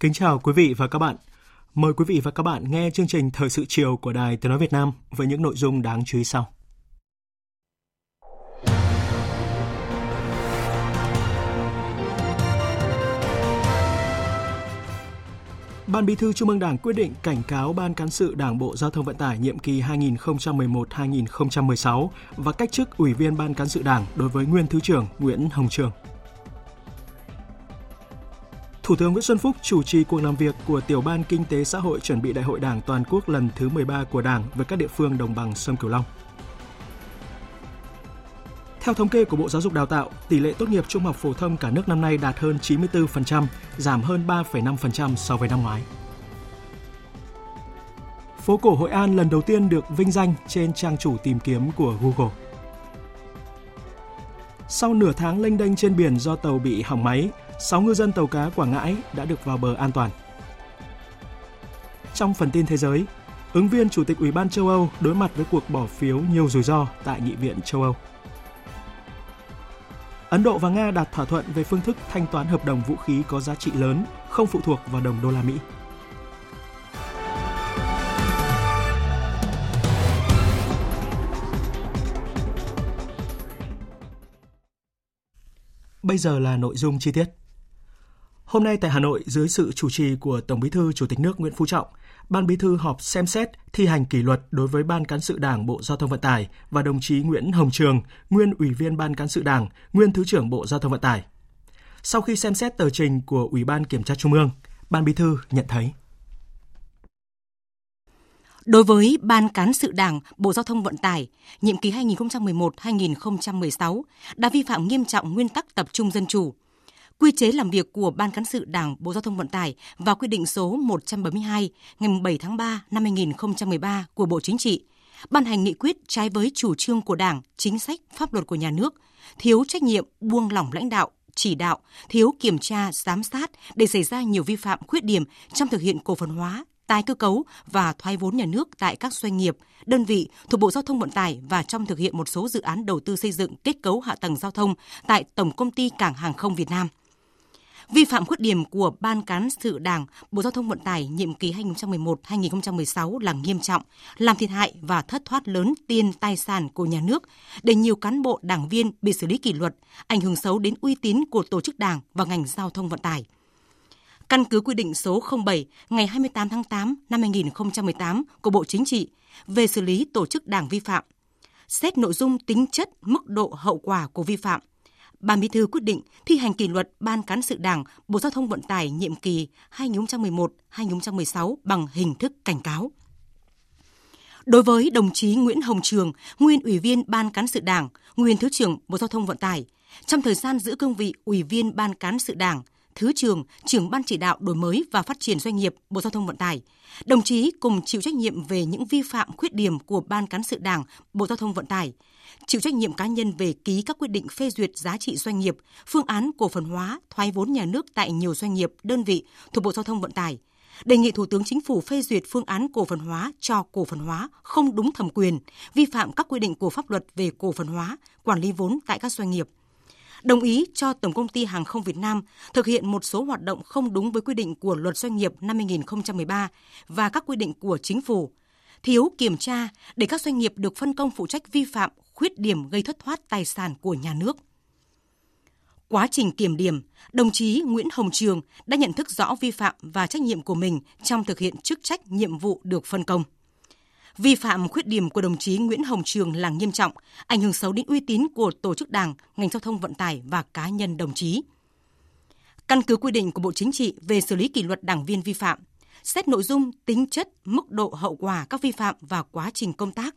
Kính chào quý vị và các bạn. Mời quý vị và các bạn nghe chương trình Thời sự chiều của Đài Tiếng Nói Việt Nam với những nội dung đáng chú ý sau. Ban Bí thư Trung ương Đảng quyết định cảnh cáo Ban cán sự Đảng Bộ Giao thông Vận tải nhiệm kỳ 2011-2016 và cách chức Ủy viên Ban cán sự Đảng đối với nguyên Thứ trưởng Nguyễn Hồng Trường. Thủ tướng Nguyễn Xuân Phúc chủ trì cuộc làm việc của Tiểu ban Kinh tế Xã hội chuẩn bị Đại hội Đảng toàn quốc lần thứ 13 của Đảng với các địa phương đồng bằng sông Cửu Long. Theo thống kê của Bộ Giáo dục Đào tạo, tỷ lệ tốt nghiệp trung học phổ thông cả nước năm nay đạt hơn 94%, giảm hơn 3,5% so với năm ngoái. Phố cổ Hội An lần đầu tiên được vinh danh trên trang chủ tìm kiếm của Google. Sau nửa tháng lênh đênh trên biển do tàu bị hỏng máy, 6 ngư dân tàu cá Quảng Ngãi đã được vào bờ an toàn. Trong phần tin thế giới, ứng viên Chủ tịch Ủy ban châu Âu đối mặt với cuộc bỏ phiếu nhiều rủi ro tại Nghị viện châu Âu. Ấn Độ và Nga đạt thỏa thuận về phương thức thanh toán hợp đồng vũ khí có giá trị lớn, không phụ thuộc vào đồng đô la Mỹ. Bây giờ là nội dung chi tiết. Hôm nay tại Hà Nội, dưới sự chủ trì của Tổng Bí thư Chủ tịch nước Nguyễn Phú Trọng, Ban Bí thư họp xem xét thi hành kỷ luật đối với Ban cán sự Đảng Bộ Giao thông Vận tải và đồng chí Nguyễn Hồng Trường, nguyên Ủy viên Ban cán sự Đảng, nguyên Thứ trưởng Bộ Giao thông Vận tải. Sau khi xem xét tờ trình của Ủy ban Kiểm tra Trung ương, Ban Bí thư nhận thấy Đối với Ban Cán sự Đảng, Bộ Giao thông Vận tải, nhiệm kỳ 2011-2016 đã vi phạm nghiêm trọng nguyên tắc tập trung dân chủ, quy chế làm việc của Ban Cán sự Đảng Bộ Giao thông Vận tải và quy định số 172 ngày 7 tháng 3 năm 2013 của Bộ Chính trị, ban hành nghị quyết trái với chủ trương của Đảng, chính sách, pháp luật của nhà nước, thiếu trách nhiệm, buông lỏng lãnh đạo, chỉ đạo, thiếu kiểm tra, giám sát để xảy ra nhiều vi phạm khuyết điểm trong thực hiện cổ phần hóa, tái cơ cấu và thoái vốn nhà nước tại các doanh nghiệp, đơn vị thuộc Bộ Giao thông Vận tải và trong thực hiện một số dự án đầu tư xây dựng kết cấu hạ tầng giao thông tại Tổng công ty Cảng hàng không Việt Nam. Vi phạm khuyết điểm của Ban cán sự Đảng, Bộ Giao thông Vận tải nhiệm kỳ 2011-2016 là nghiêm trọng, làm thiệt hại và thất thoát lớn tiền tài sản của nhà nước, để nhiều cán bộ đảng viên bị xử lý kỷ luật, ảnh hưởng xấu đến uy tín của tổ chức đảng và ngành giao thông vận tải căn cứ quy định số 07 ngày 28 tháng 8 năm 2018 của Bộ Chính trị về xử lý tổ chức đảng vi phạm. Xét nội dung tính chất, mức độ hậu quả của vi phạm, Ban Bí thư quyết định thi hành kỷ luật Ban cán sự Đảng Bộ Giao thông Vận tải nhiệm kỳ 2011-2016 bằng hình thức cảnh cáo. Đối với đồng chí Nguyễn Hồng Trường, nguyên Ủy viên Ban cán sự Đảng, nguyên Thứ trưởng Bộ Giao thông Vận tải, trong thời gian giữ cương vị Ủy viên Ban cán sự Đảng, Thứ trưởng, trưởng Ban chỉ đạo đổi mới và phát triển doanh nghiệp Bộ Giao thông Vận tải. Đồng chí cùng chịu trách nhiệm về những vi phạm khuyết điểm của Ban cán sự Đảng Bộ Giao thông Vận tải, chịu trách nhiệm cá nhân về ký các quyết định phê duyệt giá trị doanh nghiệp, phương án cổ phần hóa, thoái vốn nhà nước tại nhiều doanh nghiệp, đơn vị thuộc Bộ Giao thông Vận tải, đề nghị Thủ tướng Chính phủ phê duyệt phương án cổ phần hóa cho cổ phần hóa không đúng thẩm quyền, vi phạm các quy định của pháp luật về cổ phần hóa, quản lý vốn tại các doanh nghiệp. Đồng ý cho Tổng công ty Hàng không Việt Nam thực hiện một số hoạt động không đúng với quy định của Luật Doanh nghiệp năm 2013 và các quy định của Chính phủ, thiếu kiểm tra để các doanh nghiệp được phân công phụ trách vi phạm khuyết điểm gây thất thoát tài sản của nhà nước. Quá trình kiểm điểm, đồng chí Nguyễn Hồng Trường đã nhận thức rõ vi phạm và trách nhiệm của mình trong thực hiện chức trách nhiệm vụ được phân công. Vi phạm khuyết điểm của đồng chí Nguyễn Hồng Trường là nghiêm trọng, ảnh hưởng xấu đến uy tín của tổ chức đảng, ngành giao thông vận tải và cá nhân đồng chí. Căn cứ quy định của Bộ Chính trị về xử lý kỷ luật đảng viên vi phạm, xét nội dung, tính chất, mức độ hậu quả các vi phạm và quá trình công tác.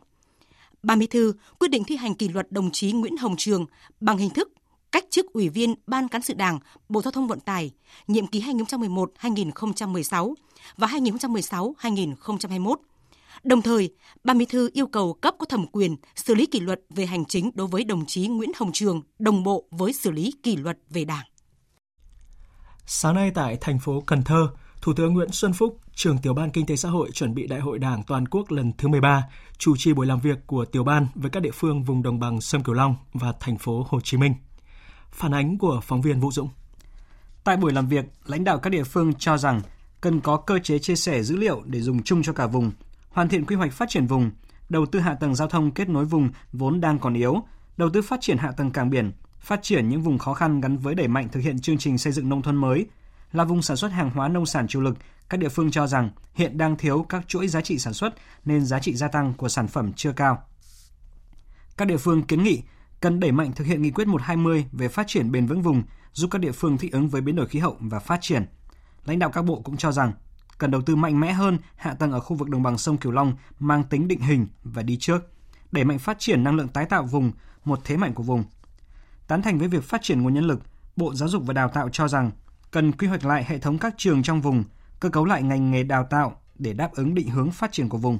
Ban Bí thư quyết định thi hành kỷ luật đồng chí Nguyễn Hồng Trường bằng hình thức cách chức Ủy viên Ban Cán sự Đảng, Bộ Giao thông Vận tải, nhiệm kỳ 2011-2016 và 2016-2021. Đồng thời, Ban Bí thư yêu cầu cấp có thẩm quyền xử lý kỷ luật về hành chính đối với đồng chí Nguyễn Hồng Trường đồng bộ với xử lý kỷ luật về Đảng. Sáng nay tại thành phố Cần Thơ, Thủ tướng Nguyễn Xuân Phúc, trưởng tiểu ban Kinh tế xã hội chuẩn bị Đại hội Đảng toàn quốc lần thứ 13, chủ trì buổi làm việc của tiểu ban với các địa phương vùng đồng bằng sông Cửu Long và thành phố Hồ Chí Minh. Phản ánh của phóng viên Vũ Dũng. Tại buổi làm việc, lãnh đạo các địa phương cho rằng cần có cơ chế chia sẻ dữ liệu để dùng chung cho cả vùng, hoàn thiện quy hoạch phát triển vùng, đầu tư hạ tầng giao thông kết nối vùng vốn đang còn yếu, đầu tư phát triển hạ tầng cảng biển, phát triển những vùng khó khăn gắn với đẩy mạnh thực hiện chương trình xây dựng nông thôn mới. Là vùng sản xuất hàng hóa nông sản chủ lực, các địa phương cho rằng hiện đang thiếu các chuỗi giá trị sản xuất nên giá trị gia tăng của sản phẩm chưa cao. Các địa phương kiến nghị cần đẩy mạnh thực hiện nghị quyết 120 về phát triển bền vững vùng, giúp các địa phương thích ứng với biến đổi khí hậu và phát triển. Lãnh đạo các bộ cũng cho rằng cần đầu tư mạnh mẽ hơn hạ tầng ở khu vực đồng bằng sông Cửu Long mang tính định hình và đi trước, đẩy mạnh phát triển năng lượng tái tạo vùng, một thế mạnh của vùng. Tán thành với việc phát triển nguồn nhân lực, Bộ Giáo dục và Đào tạo cho rằng cần quy hoạch lại hệ thống các trường trong vùng, cơ cấu lại ngành nghề đào tạo để đáp ứng định hướng phát triển của vùng.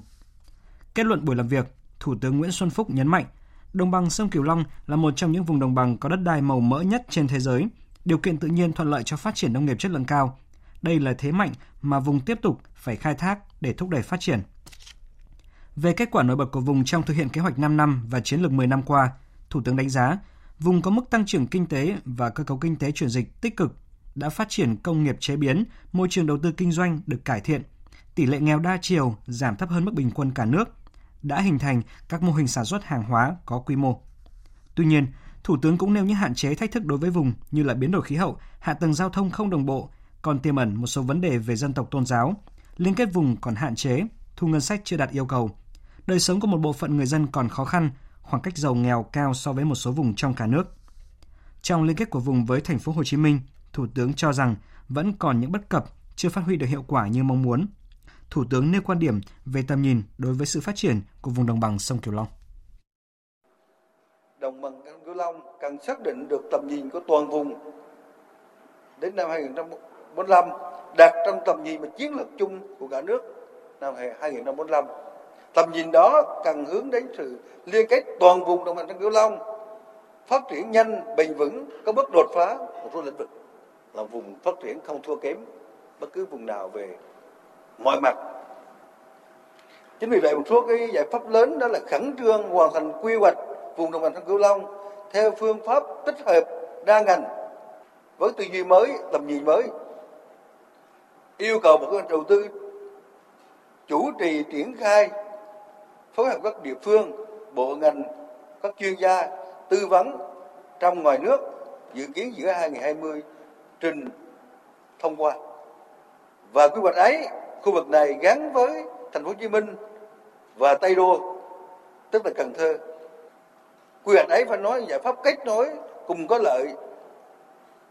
Kết luận buổi làm việc, Thủ tướng Nguyễn Xuân Phúc nhấn mạnh, đồng bằng sông Cửu Long là một trong những vùng đồng bằng có đất đai màu mỡ nhất trên thế giới, điều kiện tự nhiên thuận lợi cho phát triển nông nghiệp chất lượng cao. Đây là thế mạnh mà vùng tiếp tục phải khai thác để thúc đẩy phát triển. Về kết quả nổi bật của vùng trong thực hiện kế hoạch 5 năm và chiến lược 10 năm qua, Thủ tướng đánh giá vùng có mức tăng trưởng kinh tế và cơ cấu kinh tế chuyển dịch tích cực, đã phát triển công nghiệp chế biến, môi trường đầu tư kinh doanh được cải thiện, tỷ lệ nghèo đa chiều giảm thấp hơn mức bình quân cả nước, đã hình thành các mô hình sản xuất hàng hóa có quy mô. Tuy nhiên, Thủ tướng cũng nêu những hạn chế thách thức đối với vùng như là biến đổi khí hậu, hạ tầng giao thông không đồng bộ, còn tiềm ẩn một số vấn đề về dân tộc tôn giáo, liên kết vùng còn hạn chế, thu ngân sách chưa đạt yêu cầu. Đời sống của một bộ phận người dân còn khó khăn, khoảng cách giàu nghèo cao so với một số vùng trong cả nước. Trong liên kết của vùng với thành phố Hồ Chí Minh, Thủ tướng cho rằng vẫn còn những bất cập chưa phát huy được hiệu quả như mong muốn. Thủ tướng nêu quan điểm về tầm nhìn đối với sự phát triển của vùng đồng bằng sông Cửu Long. Đồng bằng sông Cửu Long cần xác định được tầm nhìn của toàn vùng đến năm 2045 đạt trong tầm nhìn và chiến lược chung của cả nước năm 2045. Tầm nhìn đó cần hướng đến sự liên kết toàn vùng đồng bằng sông Cửu Long phát triển nhanh, bền vững, có bước đột phá một số lĩnh vực là vùng phát triển không thua kém bất cứ vùng nào về mọi mặt. Chính vì vậy một số cái giải pháp lớn đó là khẩn trương hoàn thành quy hoạch vùng đồng bằng sông Cửu Long theo phương pháp tích hợp đa ngành với tư duy mới, tầm nhìn mới. Yêu cầu một cái đầu tư chủ trì triển khai phối hợp các địa phương, bộ ngành, các chuyên gia tư vấn trong ngoài nước dự kiến giữa 2020 trình thông qua. Và quy hoạch ấy, khu vực này gắn với thành phố Hồ Chí Minh và Tây Đô, tức là Cần Thơ. Quy hoạch ấy phải nói giải pháp kết nối cùng có lợi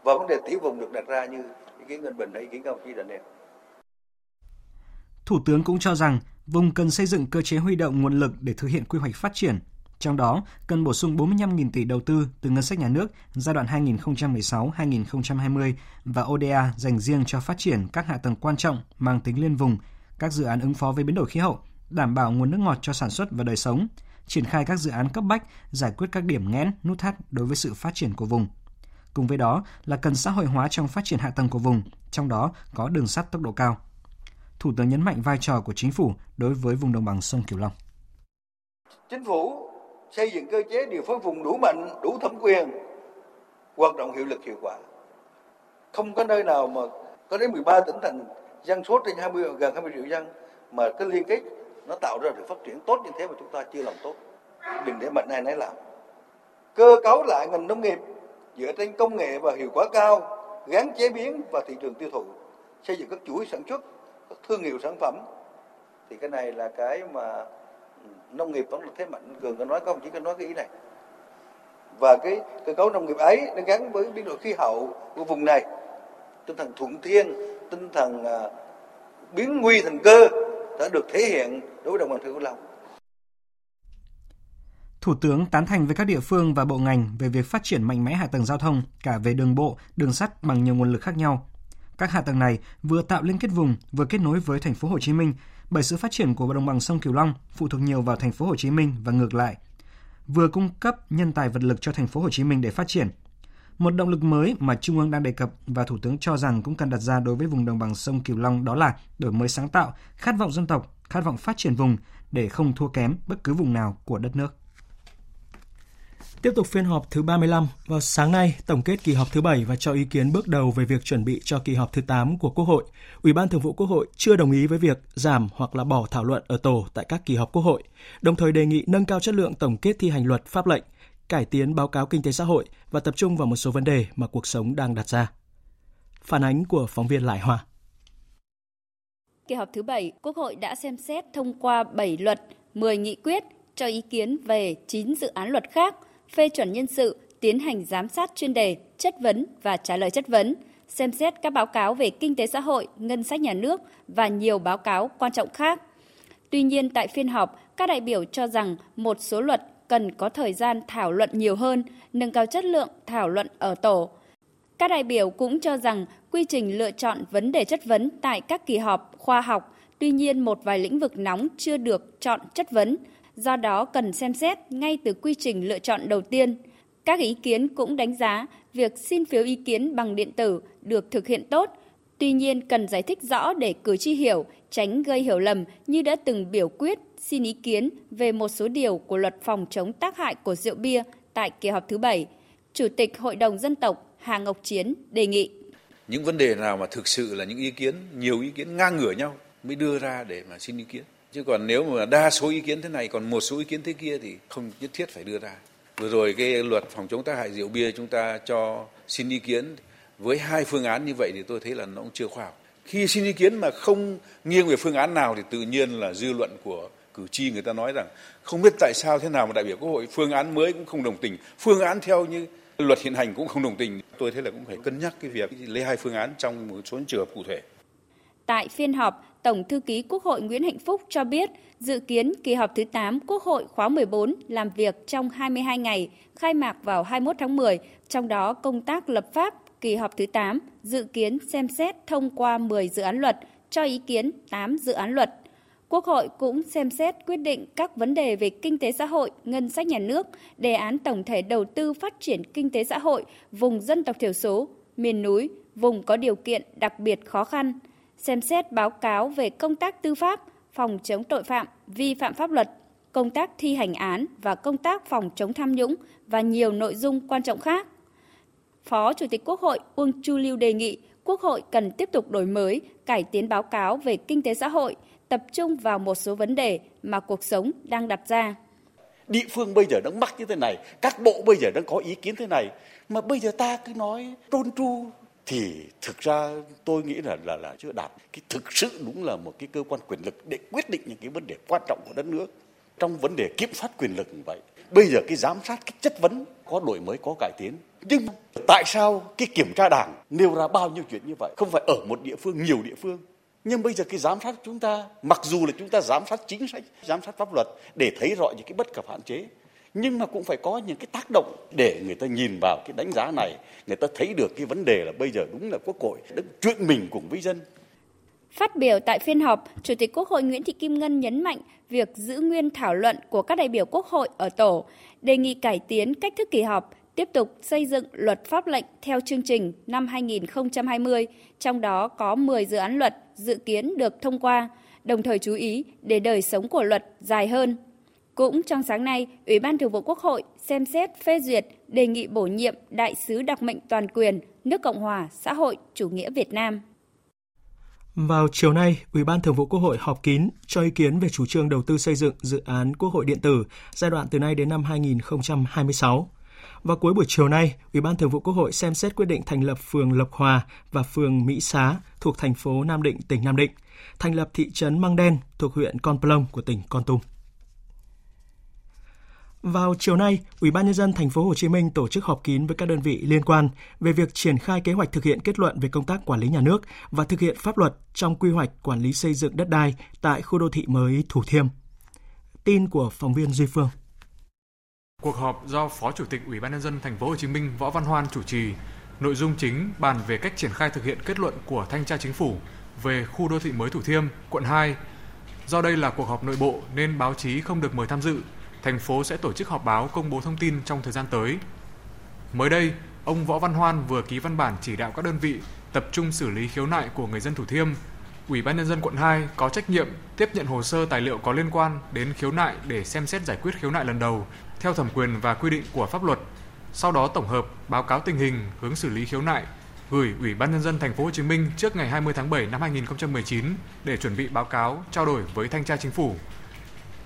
và vấn đề tiểu vùng được đặt ra như ý kiến Ngân Bình hay ý kiến các ông chí đã nêu. Thủ tướng cũng cho rằng vùng cần xây dựng cơ chế huy động nguồn lực để thực hiện quy hoạch phát triển. Trong đó, cần bổ sung 45.000 tỷ đầu tư từ ngân sách nhà nước giai đoạn 2016-2020 và ODA dành riêng cho phát triển các hạ tầng quan trọng mang tính liên vùng, các dự án ứng phó với biến đổi khí hậu, đảm bảo nguồn nước ngọt cho sản xuất và đời sống, triển khai các dự án cấp bách, giải quyết các điểm nghẽn, nút thắt đối với sự phát triển của vùng. Cùng với đó là cần xã hội hóa trong phát triển hạ tầng của vùng, trong đó có đường sắt tốc độ cao. Thủ tướng nhấn mạnh vai trò của chính phủ đối với vùng đồng bằng sông Cửu Long. Chính phủ xây dựng cơ chế điều phối vùng đủ mạnh, đủ thẩm quyền, hoạt động hiệu lực hiệu quả. Không có nơi nào mà có đến 13 tỉnh thành dân số trên 20 gần 20 triệu dân mà cái liên kết nó tạo ra được phát triển tốt như thế mà chúng ta chưa làm tốt. Đừng để mạnh này nấy làm. Cơ cấu lại ngành nông nghiệp dựa trên công nghệ và hiệu quả cao, gắn chế biến và thị trường tiêu thụ, xây dựng các chuỗi sản xuất, các thương hiệu sản phẩm thì cái này là cái mà nông nghiệp vẫn là thế mạnh. Cường có nói không? Chỉ có nói cái ý này. Và cái cơ cấu nông nghiệp ấy nó gắn với biến đổi khí hậu của vùng này. Tinh thần thuận thiên tinh thần uh, biến nguy thành cơ đã được thể hiện đối với đồng bằng sông Cửu Long. Thủ tướng tán thành với các địa phương và bộ ngành về việc phát triển mạnh mẽ hạ tầng giao thông cả về đường bộ, đường sắt bằng nhiều nguồn lực khác nhau. Các hạ tầng này vừa tạo liên kết vùng, vừa kết nối với thành phố Hồ Chí Minh, bởi sự phát triển của đồng bằng sông Cửu Long phụ thuộc nhiều vào thành phố Hồ Chí Minh và ngược lại. Vừa cung cấp nhân tài vật lực cho thành phố Hồ Chí Minh để phát triển. Một động lực mới mà Trung ương đang đề cập và Thủ tướng cho rằng cũng cần đặt ra đối với vùng đồng bằng sông Cửu Long đó là đổi mới sáng tạo, khát vọng dân tộc, khát vọng phát triển vùng để không thua kém bất cứ vùng nào của đất nước. Tiếp tục phiên họp thứ 35, vào sáng nay, tổng kết kỳ họp thứ 7 và cho ý kiến bước đầu về việc chuẩn bị cho kỳ họp thứ 8 của Quốc hội. Ủy ban Thường vụ Quốc hội chưa đồng ý với việc giảm hoặc là bỏ thảo luận ở tổ tại các kỳ họp Quốc hội, đồng thời đề nghị nâng cao chất lượng tổng kết thi hành luật pháp lệnh, cải tiến báo cáo kinh tế xã hội và tập trung vào một số vấn đề mà cuộc sống đang đặt ra. Phản ánh của phóng viên Lại Hoa. Kỳ họp thứ 7, Quốc hội đã xem xét thông qua 7 luật, 10 nghị quyết, cho ý kiến về 9 dự án luật khác – phê chuẩn nhân sự, tiến hành giám sát chuyên đề, chất vấn và trả lời chất vấn, xem xét các báo cáo về kinh tế xã hội, ngân sách nhà nước và nhiều báo cáo quan trọng khác. Tuy nhiên tại phiên họp, các đại biểu cho rằng một số luật cần có thời gian thảo luận nhiều hơn, nâng cao chất lượng thảo luận ở tổ. Các đại biểu cũng cho rằng quy trình lựa chọn vấn đề chất vấn tại các kỳ họp khoa học, tuy nhiên một vài lĩnh vực nóng chưa được chọn chất vấn, do đó cần xem xét ngay từ quy trình lựa chọn đầu tiên. Các ý kiến cũng đánh giá việc xin phiếu ý kiến bằng điện tử được thực hiện tốt, tuy nhiên cần giải thích rõ để cử tri hiểu, tránh gây hiểu lầm như đã từng biểu quyết xin ý kiến về một số điều của luật phòng chống tác hại của rượu bia tại kỳ họp thứ bảy. Chủ tịch Hội đồng Dân tộc Hà Ngọc Chiến đề nghị. Những vấn đề nào mà thực sự là những ý kiến, nhiều ý kiến ngang ngửa nhau mới đưa ra để mà xin ý kiến chứ còn nếu mà đa số ý kiến thế này còn một số ý kiến thế kia thì không nhất thiết phải đưa ra. Vừa rồi cái luật phòng chống tác hại rượu bia chúng ta cho xin ý kiến với hai phương án như vậy thì tôi thấy là nó cũng chưa khoa học. Khi xin ý kiến mà không nghiêng về phương án nào thì tự nhiên là dư luận của cử tri người ta nói rằng không biết tại sao thế nào mà đại biểu quốc hội phương án mới cũng không đồng tình. Phương án theo như luật hiện hành cũng không đồng tình. Tôi thấy là cũng phải cân nhắc cái việc lấy hai phương án trong một số trường hợp cụ thể. Tại phiên họp, Tổng thư ký Quốc hội Nguyễn Hạnh Phúc cho biết dự kiến kỳ họp thứ 8 Quốc hội khóa 14 làm việc trong 22 ngày, khai mạc vào 21 tháng 10, trong đó công tác lập pháp kỳ họp thứ 8 dự kiến xem xét thông qua 10 dự án luật, cho ý kiến 8 dự án luật. Quốc hội cũng xem xét quyết định các vấn đề về kinh tế xã hội, ngân sách nhà nước, đề án tổng thể đầu tư phát triển kinh tế xã hội vùng dân tộc thiểu số, miền núi, vùng có điều kiện đặc biệt khó khăn – xem xét báo cáo về công tác tư pháp, phòng chống tội phạm, vi phạm pháp luật, công tác thi hành án và công tác phòng chống tham nhũng và nhiều nội dung quan trọng khác. Phó Chủ tịch Quốc hội Uông Chu Lưu đề nghị Quốc hội cần tiếp tục đổi mới, cải tiến báo cáo về kinh tế xã hội, tập trung vào một số vấn đề mà cuộc sống đang đặt ra. Địa phương bây giờ đang mắc như thế này, các bộ bây giờ đang có ý kiến thế này, mà bây giờ ta cứ nói trôn tru thì thực ra tôi nghĩ là là là chưa đạt. Cái thực sự đúng là một cái cơ quan quyền lực để quyết định những cái vấn đề quan trọng của đất nước trong vấn đề kiểm soát quyền lực như vậy. Bây giờ cái giám sát, cái chất vấn có đổi mới, có cải tiến. Nhưng tại sao cái kiểm tra đảng nêu ra bao nhiêu chuyện như vậy? Không phải ở một địa phương, nhiều địa phương. Nhưng bây giờ cái giám sát chúng ta, mặc dù là chúng ta giám sát chính sách, giám sát pháp luật để thấy rõ những cái bất cập hạn chế nhưng mà cũng phải có những cái tác động để người ta nhìn vào cái đánh giá này. Người ta thấy được cái vấn đề là bây giờ đúng là quốc hội đang chuyện mình cùng với dân. Phát biểu tại phiên họp, Chủ tịch Quốc hội Nguyễn Thị Kim Ngân nhấn mạnh việc giữ nguyên thảo luận của các đại biểu Quốc hội ở tổ, đề nghị cải tiến cách thức kỳ họp, tiếp tục xây dựng luật pháp lệnh theo chương trình năm 2020, trong đó có 10 dự án luật dự kiến được thông qua, đồng thời chú ý để đời sống của luật dài hơn, cũng trong sáng nay, Ủy ban Thường vụ Quốc hội xem xét phê duyệt đề nghị bổ nhiệm đại sứ đặc mệnh toàn quyền nước Cộng hòa xã hội chủ nghĩa Việt Nam. Vào chiều nay, Ủy ban Thường vụ Quốc hội họp kín cho ý kiến về chủ trương đầu tư xây dựng dự án Quốc hội điện tử giai đoạn từ nay đến năm 2026. và cuối buổi chiều nay, Ủy ban Thường vụ Quốc hội xem xét quyết định thành lập phường Lộc Hòa và phường Mỹ Xá thuộc thành phố Nam Định, tỉnh Nam Định, thành lập thị trấn Măng Đen thuộc huyện Con Plong của tỉnh Con Tum. Vào chiều nay, Ủy ban nhân dân thành phố Hồ Chí Minh tổ chức họp kín với các đơn vị liên quan về việc triển khai kế hoạch thực hiện kết luận về công tác quản lý nhà nước và thực hiện pháp luật trong quy hoạch quản lý xây dựng đất đai tại khu đô thị mới Thủ Thiêm. Tin của phóng viên Duy Phương. Cuộc họp do Phó Chủ tịch Ủy ban nhân dân thành phố Hồ Chí Minh Võ Văn Hoan chủ trì, nội dung chính bàn về cách triển khai thực hiện kết luận của thanh tra chính phủ về khu đô thị mới Thủ Thiêm, quận 2. Do đây là cuộc họp nội bộ nên báo chí không được mời tham dự, thành phố sẽ tổ chức họp báo công bố thông tin trong thời gian tới. Mới đây, ông Võ Văn Hoan vừa ký văn bản chỉ đạo các đơn vị tập trung xử lý khiếu nại của người dân Thủ Thiêm. Ủy ban nhân dân quận 2 có trách nhiệm tiếp nhận hồ sơ tài liệu có liên quan đến khiếu nại để xem xét giải quyết khiếu nại lần đầu theo thẩm quyền và quy định của pháp luật. Sau đó tổng hợp báo cáo tình hình, hướng xử lý khiếu nại gửi Ủy ban nhân dân thành phố Hồ Chí Minh trước ngày 20 tháng 7 năm 2019 để chuẩn bị báo cáo trao đổi với thanh tra chính phủ.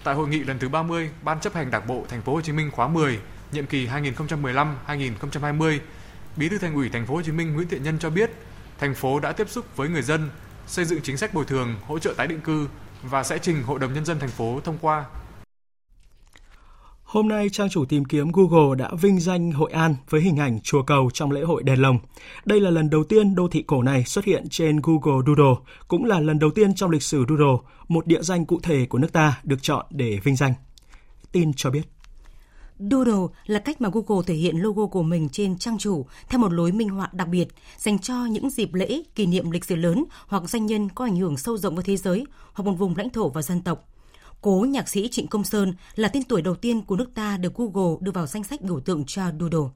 Tại hội nghị lần thứ 30, Ban chấp hành Đảng bộ thành phố Hồ Chí Minh khóa 10, nhiệm kỳ 2015-2020, Bí thư Thành ủy thành phố Hồ Chí Minh Nguyễn Thiện Nhân cho biết, thành phố đã tiếp xúc với người dân, xây dựng chính sách bồi thường, hỗ trợ tái định cư và sẽ trình Hội đồng nhân dân thành phố thông qua. Hôm nay, trang chủ tìm kiếm Google đã vinh danh Hội An với hình ảnh chùa cầu trong lễ hội đèn lồng. Đây là lần đầu tiên đô thị cổ này xuất hiện trên Google Doodle, cũng là lần đầu tiên trong lịch sử Doodle, một địa danh cụ thể của nước ta được chọn để vinh danh. Tin cho biết. Doodle là cách mà Google thể hiện logo của mình trên trang chủ theo một lối minh họa đặc biệt dành cho những dịp lễ, kỷ niệm lịch sử lớn hoặc danh nhân có ảnh hưởng sâu rộng với thế giới hoặc một vùng lãnh thổ và dân tộc. Cố nhạc sĩ Trịnh Công Sơn là tên tuổi đầu tiên của nước ta được Google đưa vào danh sách biểu tượng cho Doodle.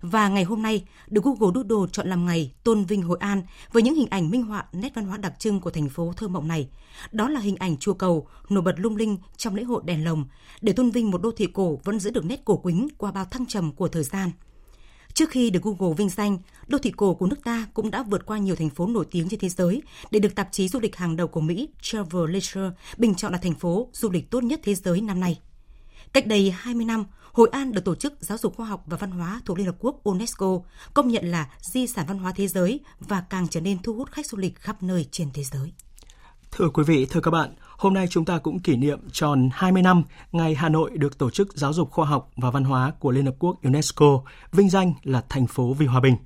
Và ngày hôm nay, được Google Doodle chọn làm ngày tôn vinh Hội An với những hình ảnh minh họa nét văn hóa đặc trưng của thành phố thơ mộng này. Đó là hình ảnh chùa cầu nổi bật lung linh trong lễ hội đèn lồng để tôn vinh một đô thị cổ vẫn giữ được nét cổ quýnh qua bao thăng trầm của thời gian – Trước khi được Google vinh danh, đô thị cổ của nước ta cũng đã vượt qua nhiều thành phố nổi tiếng trên thế giới để được tạp chí du lịch hàng đầu của Mỹ Travel Leisure bình chọn là thành phố du lịch tốt nhất thế giới năm nay. Cách đây 20 năm, Hội An được Tổ chức Giáo dục Khoa học và Văn hóa thuộc Liên Hợp Quốc UNESCO công nhận là di sản văn hóa thế giới và càng trở nên thu hút khách du lịch khắp nơi trên thế giới. Thưa quý vị, thưa các bạn, hôm nay chúng ta cũng kỷ niệm tròn 20 năm ngày Hà Nội được Tổ chức Giáo dục Khoa học và Văn hóa của Liên Hợp Quốc UNESCO vinh danh là thành phố vì hòa bình.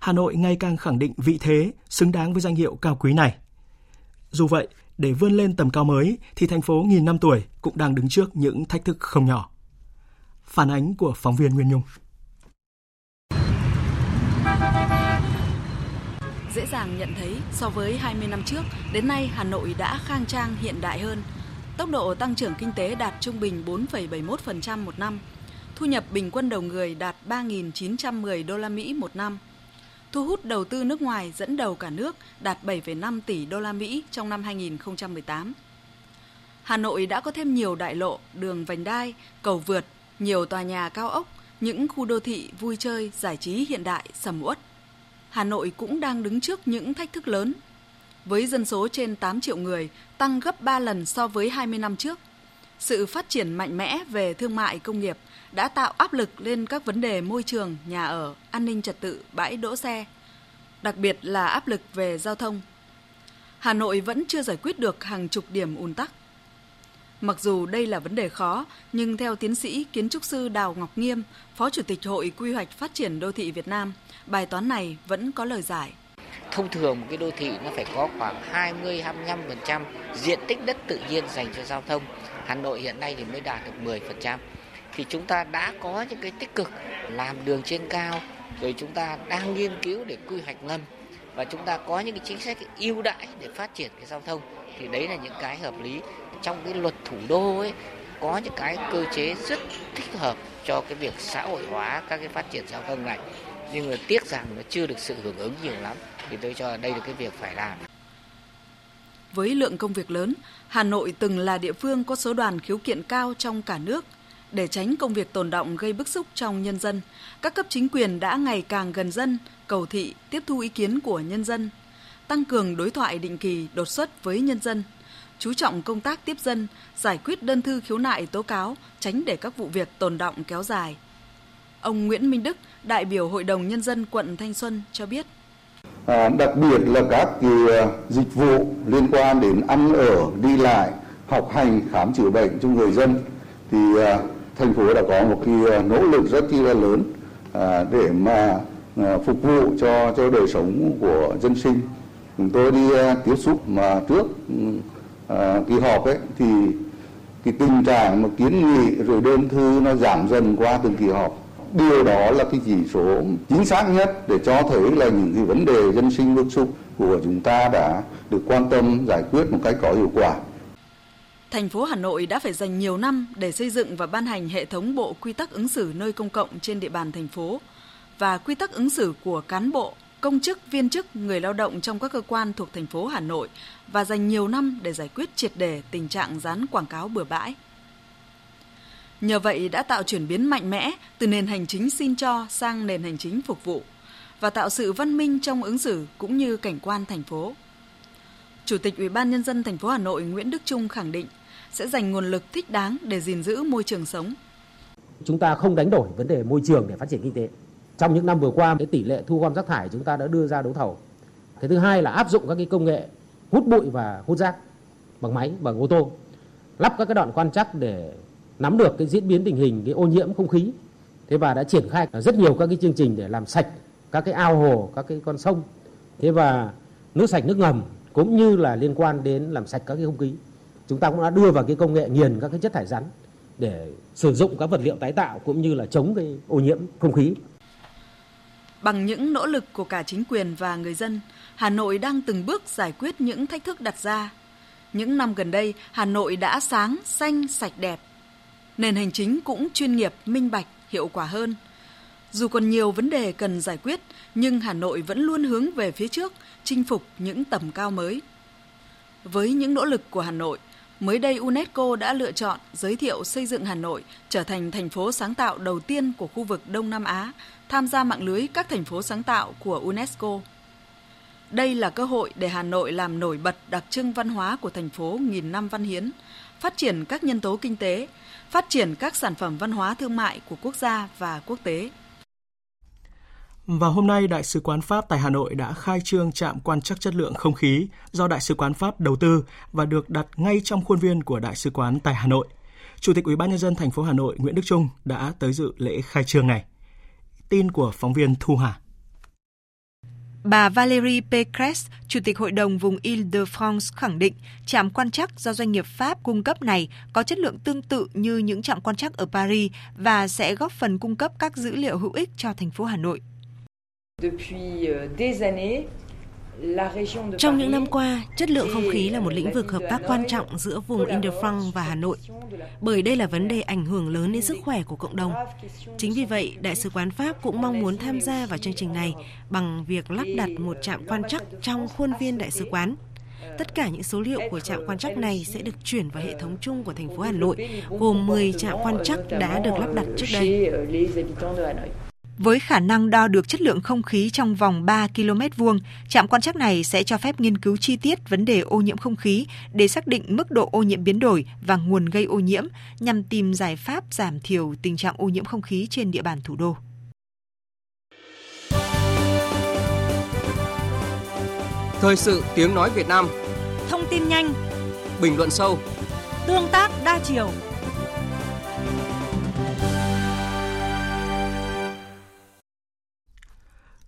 Hà Nội ngày càng khẳng định vị thế xứng đáng với danh hiệu cao quý này. Dù vậy, để vươn lên tầm cao mới thì thành phố nghìn năm tuổi cũng đang đứng trước những thách thức không nhỏ. Phản ánh của phóng viên Nguyên Nhung. Dễ dàng nhận thấy so với 20 năm trước, đến nay Hà Nội đã khang trang hiện đại hơn. Tốc độ tăng trưởng kinh tế đạt trung bình 4,71% một năm. Thu nhập bình quân đầu người đạt 3.910 đô la Mỹ một năm. Thu hút đầu tư nước ngoài dẫn đầu cả nước đạt 7,5 tỷ đô la Mỹ trong năm 2018. Hà Nội đã có thêm nhiều đại lộ, đường vành đai, cầu vượt, nhiều tòa nhà cao ốc, những khu đô thị vui chơi, giải trí hiện đại sầm uất Hà Nội cũng đang đứng trước những thách thức lớn. Với dân số trên 8 triệu người, tăng gấp 3 lần so với 20 năm trước. Sự phát triển mạnh mẽ về thương mại công nghiệp đã tạo áp lực lên các vấn đề môi trường, nhà ở, an ninh trật tự, bãi đỗ xe, đặc biệt là áp lực về giao thông. Hà Nội vẫn chưa giải quyết được hàng chục điểm ùn tắc. Mặc dù đây là vấn đề khó, nhưng theo tiến sĩ kiến trúc sư Đào Ngọc Nghiêm, Phó Chủ tịch Hội Quy hoạch Phát triển Đô thị Việt Nam, bài toán này vẫn có lời giải. Thông thường một cái đô thị nó phải có khoảng 20-25% diện tích đất tự nhiên dành cho giao thông. Hà Nội hiện nay thì mới đạt được 10%. Thì chúng ta đã có những cái tích cực làm đường trên cao, rồi chúng ta đang nghiên cứu để quy hoạch ngầm và chúng ta có những cái chính sách ưu đãi để phát triển cái giao thông thì đấy là những cái hợp lý trong cái luật thủ đô ấy có những cái cơ chế rất thích hợp cho cái việc xã hội hóa các cái phát triển giao thông này. Nhưng mà tiếc rằng nó chưa được sự hưởng ứng nhiều lắm thì tôi cho đây là cái việc phải làm. Với lượng công việc lớn, Hà Nội từng là địa phương có số đoàn khiếu kiện cao trong cả nước. Để tránh công việc tồn động gây bức xúc trong nhân dân, các cấp chính quyền đã ngày càng gần dân, cầu thị, tiếp thu ý kiến của nhân dân, tăng cường đối thoại định kỳ đột xuất với nhân dân, chú trọng công tác tiếp dân, giải quyết đơn thư khiếu nại tố cáo, tránh để các vụ việc tồn động kéo dài. Ông Nguyễn Minh Đức, đại biểu Hội đồng Nhân dân quận Thanh Xuân cho biết. À, đặc biệt là các cái à, dịch vụ liên quan đến ăn ở, đi lại, học hành, khám chữa bệnh cho người dân thì à, thành phố đã có một cái à, nỗ lực rất chi là lớn à, để mà phục vụ cho cho đời sống của dân sinh chúng tôi đi tiếp xúc mà trước ừ, Ờ, kỳ họp ấy thì cái tình trạng mà kiến nghị rồi đơn thư nó giảm dần qua từng kỳ họp điều đó là cái chỉ số chính xác nhất để cho thấy là những cái vấn đề dân sinh bức xúc của chúng ta đã được quan tâm giải quyết một cách có hiệu quả. Thành phố Hà Nội đã phải dành nhiều năm để xây dựng và ban hành hệ thống bộ quy tắc ứng xử nơi công cộng trên địa bàn thành phố và quy tắc ứng xử của cán bộ, công chức, viên chức, người lao động trong các cơ quan thuộc thành phố Hà Nội và dành nhiều năm để giải quyết triệt đề tình trạng dán quảng cáo bừa bãi. Nhờ vậy đã tạo chuyển biến mạnh mẽ từ nền hành chính xin cho sang nền hành chính phục vụ và tạo sự văn minh trong ứng xử cũng như cảnh quan thành phố. Chủ tịch Ủy ban nhân dân thành phố Hà Nội Nguyễn Đức Trung khẳng định sẽ dành nguồn lực thích đáng để gìn giữ môi trường sống. Chúng ta không đánh đổi vấn đề môi trường để phát triển kinh tế. Trong những năm vừa qua, cái tỷ lệ thu gom rác thải chúng ta đã đưa ra đấu thầu. Cái thứ hai là áp dụng các cái công nghệ hút bụi và hút rác bằng máy, bằng ô tô, lắp các cái đoạn quan trắc để nắm được cái diễn biến tình hình cái ô nhiễm không khí. Thế và đã triển khai rất nhiều các cái chương trình để làm sạch các cái ao hồ, các cái con sông. Thế và nước sạch nước ngầm cũng như là liên quan đến làm sạch các cái không khí. Chúng ta cũng đã đưa vào cái công nghệ nghiền các cái chất thải rắn để sử dụng các vật liệu tái tạo cũng như là chống cái ô nhiễm không khí. Bằng những nỗ lực của cả chính quyền và người dân, Hà Nội đang từng bước giải quyết những thách thức đặt ra. Những năm gần đây, Hà Nội đã sáng, xanh, sạch đẹp. Nền hành chính cũng chuyên nghiệp, minh bạch, hiệu quả hơn. Dù còn nhiều vấn đề cần giải quyết, nhưng Hà Nội vẫn luôn hướng về phía trước, chinh phục những tầm cao mới. Với những nỗ lực của Hà Nội, mới đây UNESCO đã lựa chọn giới thiệu xây dựng Hà Nội trở thành thành phố sáng tạo đầu tiên của khu vực Đông Nam Á tham gia mạng lưới các thành phố sáng tạo của UNESCO. Đây là cơ hội để Hà Nội làm nổi bật đặc trưng văn hóa của thành phố nghìn năm văn hiến, phát triển các nhân tố kinh tế, phát triển các sản phẩm văn hóa thương mại của quốc gia và quốc tế. Và hôm nay, Đại sứ quán Pháp tại Hà Nội đã khai trương trạm quan trắc chất lượng không khí do Đại sứ quán Pháp đầu tư và được đặt ngay trong khuôn viên của Đại sứ quán tại Hà Nội. Chủ tịch Ủy ban nhân dân thành phố Hà Nội Nguyễn Đức Trung đã tới dự lễ khai trương này. Tin của phóng viên Thu Hà. Bà Valérie Pécresse, Chủ tịch Hội đồng vùng Ile-de-France khẳng định trạm quan trắc do doanh nghiệp Pháp cung cấp này có chất lượng tương tự như những trạm quan trắc ở Paris và sẽ góp phần cung cấp các dữ liệu hữu ích cho thành phố Hà Nội. Trong những năm qua, chất lượng không khí là một lĩnh vực hợp tác quan trọng giữa vùng Ile-de-France và Hà Nội, bởi đây là vấn đề ảnh hưởng lớn đến sức khỏe của cộng đồng. Chính vì vậy, Đại sứ quán Pháp cũng mong muốn tham gia vào chương trình này bằng việc lắp đặt một trạm quan trắc trong khuôn viên Đại sứ quán. Tất cả những số liệu của trạm quan trắc này sẽ được chuyển vào hệ thống chung của thành phố Hà Nội, gồm 10 trạm quan trắc đã được lắp đặt trước đây. Với khả năng đo được chất lượng không khí trong vòng 3 km vuông, trạm quan trắc này sẽ cho phép nghiên cứu chi tiết vấn đề ô nhiễm không khí để xác định mức độ ô nhiễm biến đổi và nguồn gây ô nhiễm nhằm tìm giải pháp giảm thiểu tình trạng ô nhiễm không khí trên địa bàn thủ đô. Thời sự tiếng nói Việt Nam. Thông tin nhanh. Bình luận sâu. Tương tác đa chiều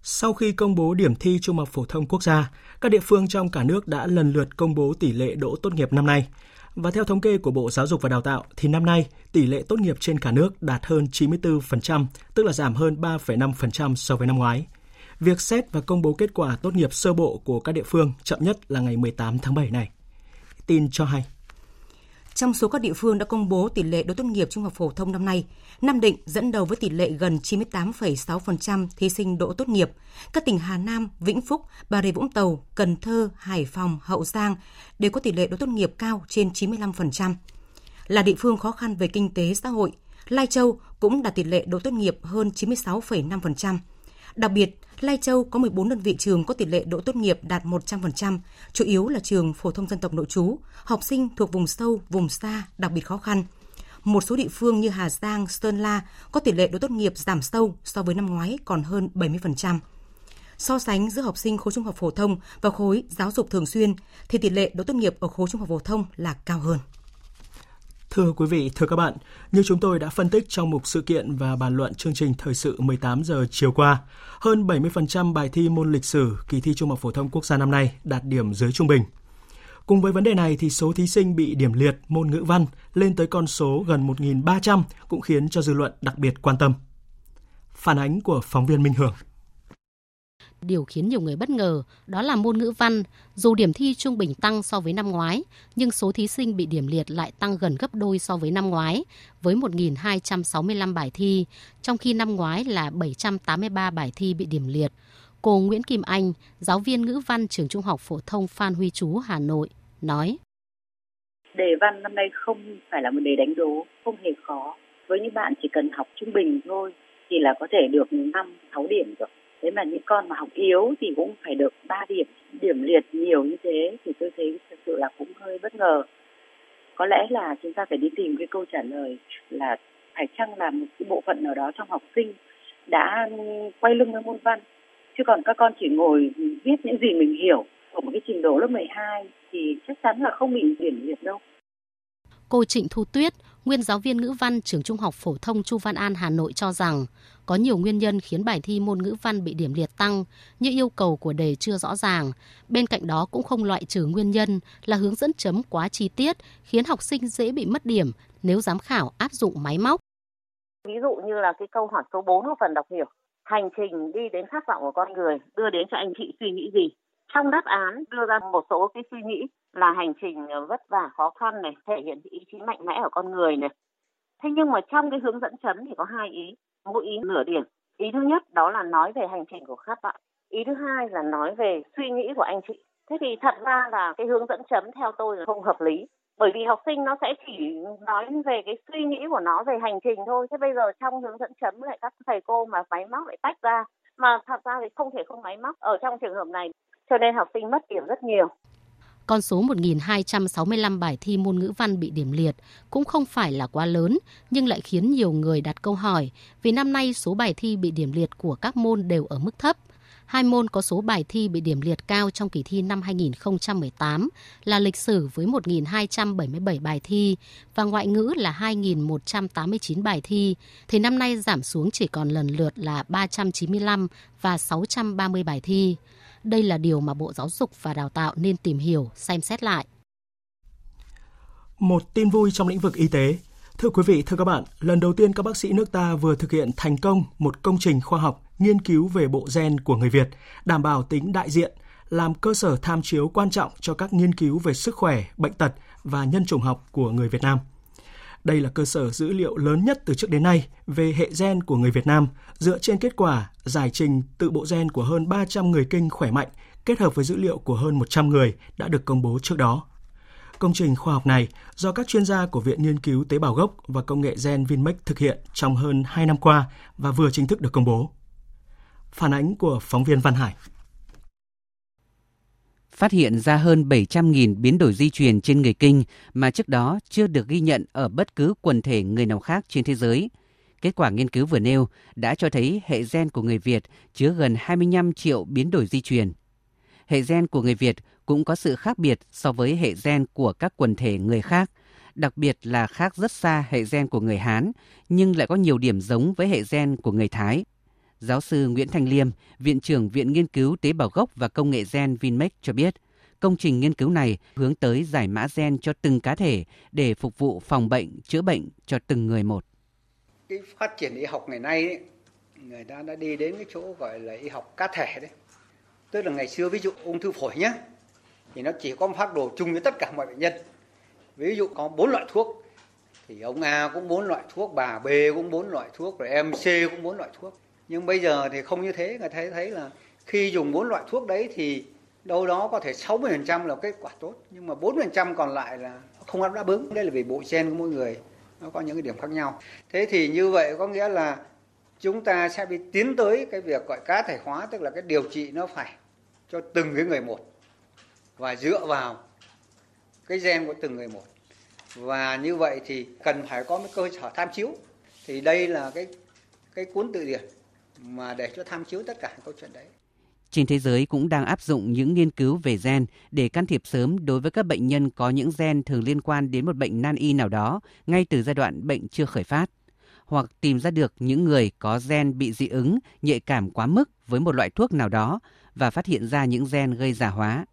Sau khi công bố điểm thi Trung học phổ thông quốc gia, các địa phương trong cả nước đã lần lượt công bố tỷ lệ đỗ tốt nghiệp năm nay. Và theo thống kê của Bộ Giáo dục và Đào tạo thì năm nay tỷ lệ tốt nghiệp trên cả nước đạt hơn 94%, tức là giảm hơn 3,5% so với năm ngoái. Việc xét và công bố kết quả tốt nghiệp sơ bộ của các địa phương chậm nhất là ngày 18 tháng 7 này. Tin cho hay. Trong số các địa phương đã công bố tỷ lệ đỗ tốt nghiệp trung học phổ thông năm nay, Nam Định dẫn đầu với tỷ lệ gần 98,6% thí sinh đỗ tốt nghiệp. Các tỉnh Hà Nam, Vĩnh Phúc, Bà Rịa Vũng Tàu, Cần Thơ, Hải Phòng, Hậu Giang đều có tỷ lệ đỗ tốt nghiệp cao trên 95%. Là địa phương khó khăn về kinh tế xã hội, Lai Châu cũng đạt tỷ lệ đỗ tốt nghiệp hơn 96,5%. Đặc biệt, Lai Châu có 14 đơn vị trường có tỷ lệ đỗ tốt nghiệp đạt 100%, chủ yếu là trường phổ thông dân tộc nội trú, học sinh thuộc vùng sâu, vùng xa, đặc biệt khó khăn. Một số địa phương như Hà Giang, Sơn La có tỷ lệ đỗ tốt nghiệp giảm sâu so với năm ngoái còn hơn 70%. So sánh giữa học sinh khối trung học phổ thông và khối giáo dục thường xuyên thì tỷ lệ đỗ tốt nghiệp ở khối trung học phổ thông là cao hơn. Thưa quý vị, thưa các bạn, như chúng tôi đã phân tích trong mục sự kiện và bàn luận chương trình thời sự 18 giờ chiều qua, hơn 70% bài thi môn lịch sử kỳ thi Trung học phổ thông quốc gia năm nay đạt điểm dưới trung bình. Cùng với vấn đề này thì số thí sinh bị điểm liệt môn ngữ văn lên tới con số gần 1.300 cũng khiến cho dư luận đặc biệt quan tâm. Phản ánh của phóng viên Minh Hưởng. Điều khiến nhiều người bất ngờ đó là môn ngữ văn, dù điểm thi trung bình tăng so với năm ngoái, nhưng số thí sinh bị điểm liệt lại tăng gần gấp đôi so với năm ngoái, với 1.265 bài thi, trong khi năm ngoái là 783 bài thi bị điểm liệt. Cô Nguyễn Kim Anh, giáo viên ngữ văn trường Trung học phổ thông Phan Huy Chú, Hà Nội, nói. Đề văn năm nay không phải là một đề đánh đố, không hề khó. Với những bạn chỉ cần học trung bình thôi thì là có thể được 5, 6 điểm rồi thế mà những con mà học yếu thì cũng phải được 3 điểm điểm liệt nhiều như thế thì tôi thấy thực sự là cũng hơi bất ngờ. Có lẽ là chúng ta phải đi tìm cái câu trả lời là phải chăng là một cái bộ phận nào đó trong học sinh đã quay lưng với môn văn. Chứ còn các con chỉ ngồi viết những gì mình hiểu ở một cái trình độ lớp 12 thì chắc chắn là không bị điểm liệt đâu. Cô Trịnh Thu Tuyết, nguyên giáo viên ngữ văn trường Trung học phổ thông Chu Văn An Hà Nội cho rằng có nhiều nguyên nhân khiến bài thi môn ngữ văn bị điểm liệt tăng như yêu cầu của đề chưa rõ ràng. Bên cạnh đó cũng không loại trừ nguyên nhân là hướng dẫn chấm quá chi tiết khiến học sinh dễ bị mất điểm nếu giám khảo áp dụng máy móc. Ví dụ như là cái câu hỏi số 4 của phần đọc hiểu. Hành trình đi đến khát vọng của con người đưa đến cho anh chị suy nghĩ gì? Trong đáp án đưa ra một số cái suy nghĩ là hành trình ờ, vất vả khó khăn này, thể hiện ý chí mạnh mẽ của con người này. Thế nhưng mà trong cái hướng dẫn chấm thì có hai ý mỗi ý nửa điểm. Ý thứ nhất đó là nói về hành trình của các bạn. Ý thứ hai là nói về suy nghĩ của anh chị. Thế thì thật ra là cái hướng dẫn chấm theo tôi là không hợp lý. Bởi vì học sinh nó sẽ chỉ nói về cái suy nghĩ của nó về hành trình thôi. Thế bây giờ trong hướng dẫn chấm lại các thầy cô mà máy móc lại tách ra. Mà thật ra thì không thể không máy móc ở trong trường hợp này. Cho nên học sinh mất điểm rất nhiều. Con số 1.265 bài thi môn ngữ văn bị điểm liệt cũng không phải là quá lớn, nhưng lại khiến nhiều người đặt câu hỏi vì năm nay số bài thi bị điểm liệt của các môn đều ở mức thấp. Hai môn có số bài thi bị điểm liệt cao trong kỳ thi năm 2018 là lịch sử với 1.277 bài thi và ngoại ngữ là 2.189 bài thi, thì năm nay giảm xuống chỉ còn lần lượt là 395 và 630 bài thi. Đây là điều mà Bộ Giáo dục và Đào tạo nên tìm hiểu, xem xét lại. Một tin vui trong lĩnh vực y tế. Thưa quý vị, thưa các bạn, lần đầu tiên các bác sĩ nước ta vừa thực hiện thành công một công trình khoa học nghiên cứu về bộ gen của người Việt, đảm bảo tính đại diện, làm cơ sở tham chiếu quan trọng cho các nghiên cứu về sức khỏe, bệnh tật và nhân chủng học của người Việt Nam. Đây là cơ sở dữ liệu lớn nhất từ trước đến nay về hệ gen của người Việt Nam, dựa trên kết quả giải trình tự bộ gen của hơn 300 người kinh khỏe mạnh kết hợp với dữ liệu của hơn 100 người đã được công bố trước đó. Công trình khoa học này do các chuyên gia của Viện Nghiên cứu Tế bào gốc và Công nghệ gen Vinmec thực hiện trong hơn 2 năm qua và vừa chính thức được công bố. Phản ánh của phóng viên Văn Hải phát hiện ra hơn 700.000 biến đổi di truyền trên người Kinh mà trước đó chưa được ghi nhận ở bất cứ quần thể người nào khác trên thế giới. Kết quả nghiên cứu vừa nêu đã cho thấy hệ gen của người Việt chứa gần 25 triệu biến đổi di truyền. Hệ gen của người Việt cũng có sự khác biệt so với hệ gen của các quần thể người khác, đặc biệt là khác rất xa hệ gen của người Hán, nhưng lại có nhiều điểm giống với hệ gen của người Thái. Giáo sư Nguyễn Thanh Liêm, Viện trưởng Viện Nghiên cứu Tế bào gốc và Công nghệ gen Vinmec cho biết, công trình nghiên cứu này hướng tới giải mã gen cho từng cá thể để phục vụ phòng bệnh, chữa bệnh cho từng người một. Cái phát triển y học ngày nay ấy, người ta đã đi đến cái chỗ gọi là y học cá thể đấy. Tức là ngày xưa ví dụ ung thư phổi nhé, thì nó chỉ có một phác đồ chung với tất cả mọi bệnh nhân. Ví dụ có bốn loại thuốc, thì ông A cũng bốn loại thuốc, bà B cũng bốn loại thuốc, rồi em C cũng bốn loại thuốc nhưng bây giờ thì không như thế, người thấy thấy là khi dùng bốn loại thuốc đấy thì đâu đó có thể 60% là kết quả tốt, nhưng mà 4% còn lại là không đáp ứng. Đây là vì bộ gen của mỗi người, nó có những cái điểm khác nhau. Thế thì như vậy có nghĩa là chúng ta sẽ bị tiến tới cái việc gọi cá thể hóa, tức là cái điều trị nó phải cho từng cái người một và dựa vào cái gen của từng người một. Và như vậy thì cần phải có một cơ sở tham chiếu. Thì đây là cái cái cuốn tự điển mà để cho tham chiếu tất cả câu chuyện đấy. Trên thế giới cũng đang áp dụng những nghiên cứu về gen để can thiệp sớm đối với các bệnh nhân có những gen thường liên quan đến một bệnh nan y nào đó ngay từ giai đoạn bệnh chưa khởi phát hoặc tìm ra được những người có gen bị dị ứng, nhạy cảm quá mức với một loại thuốc nào đó và phát hiện ra những gen gây giả hóa.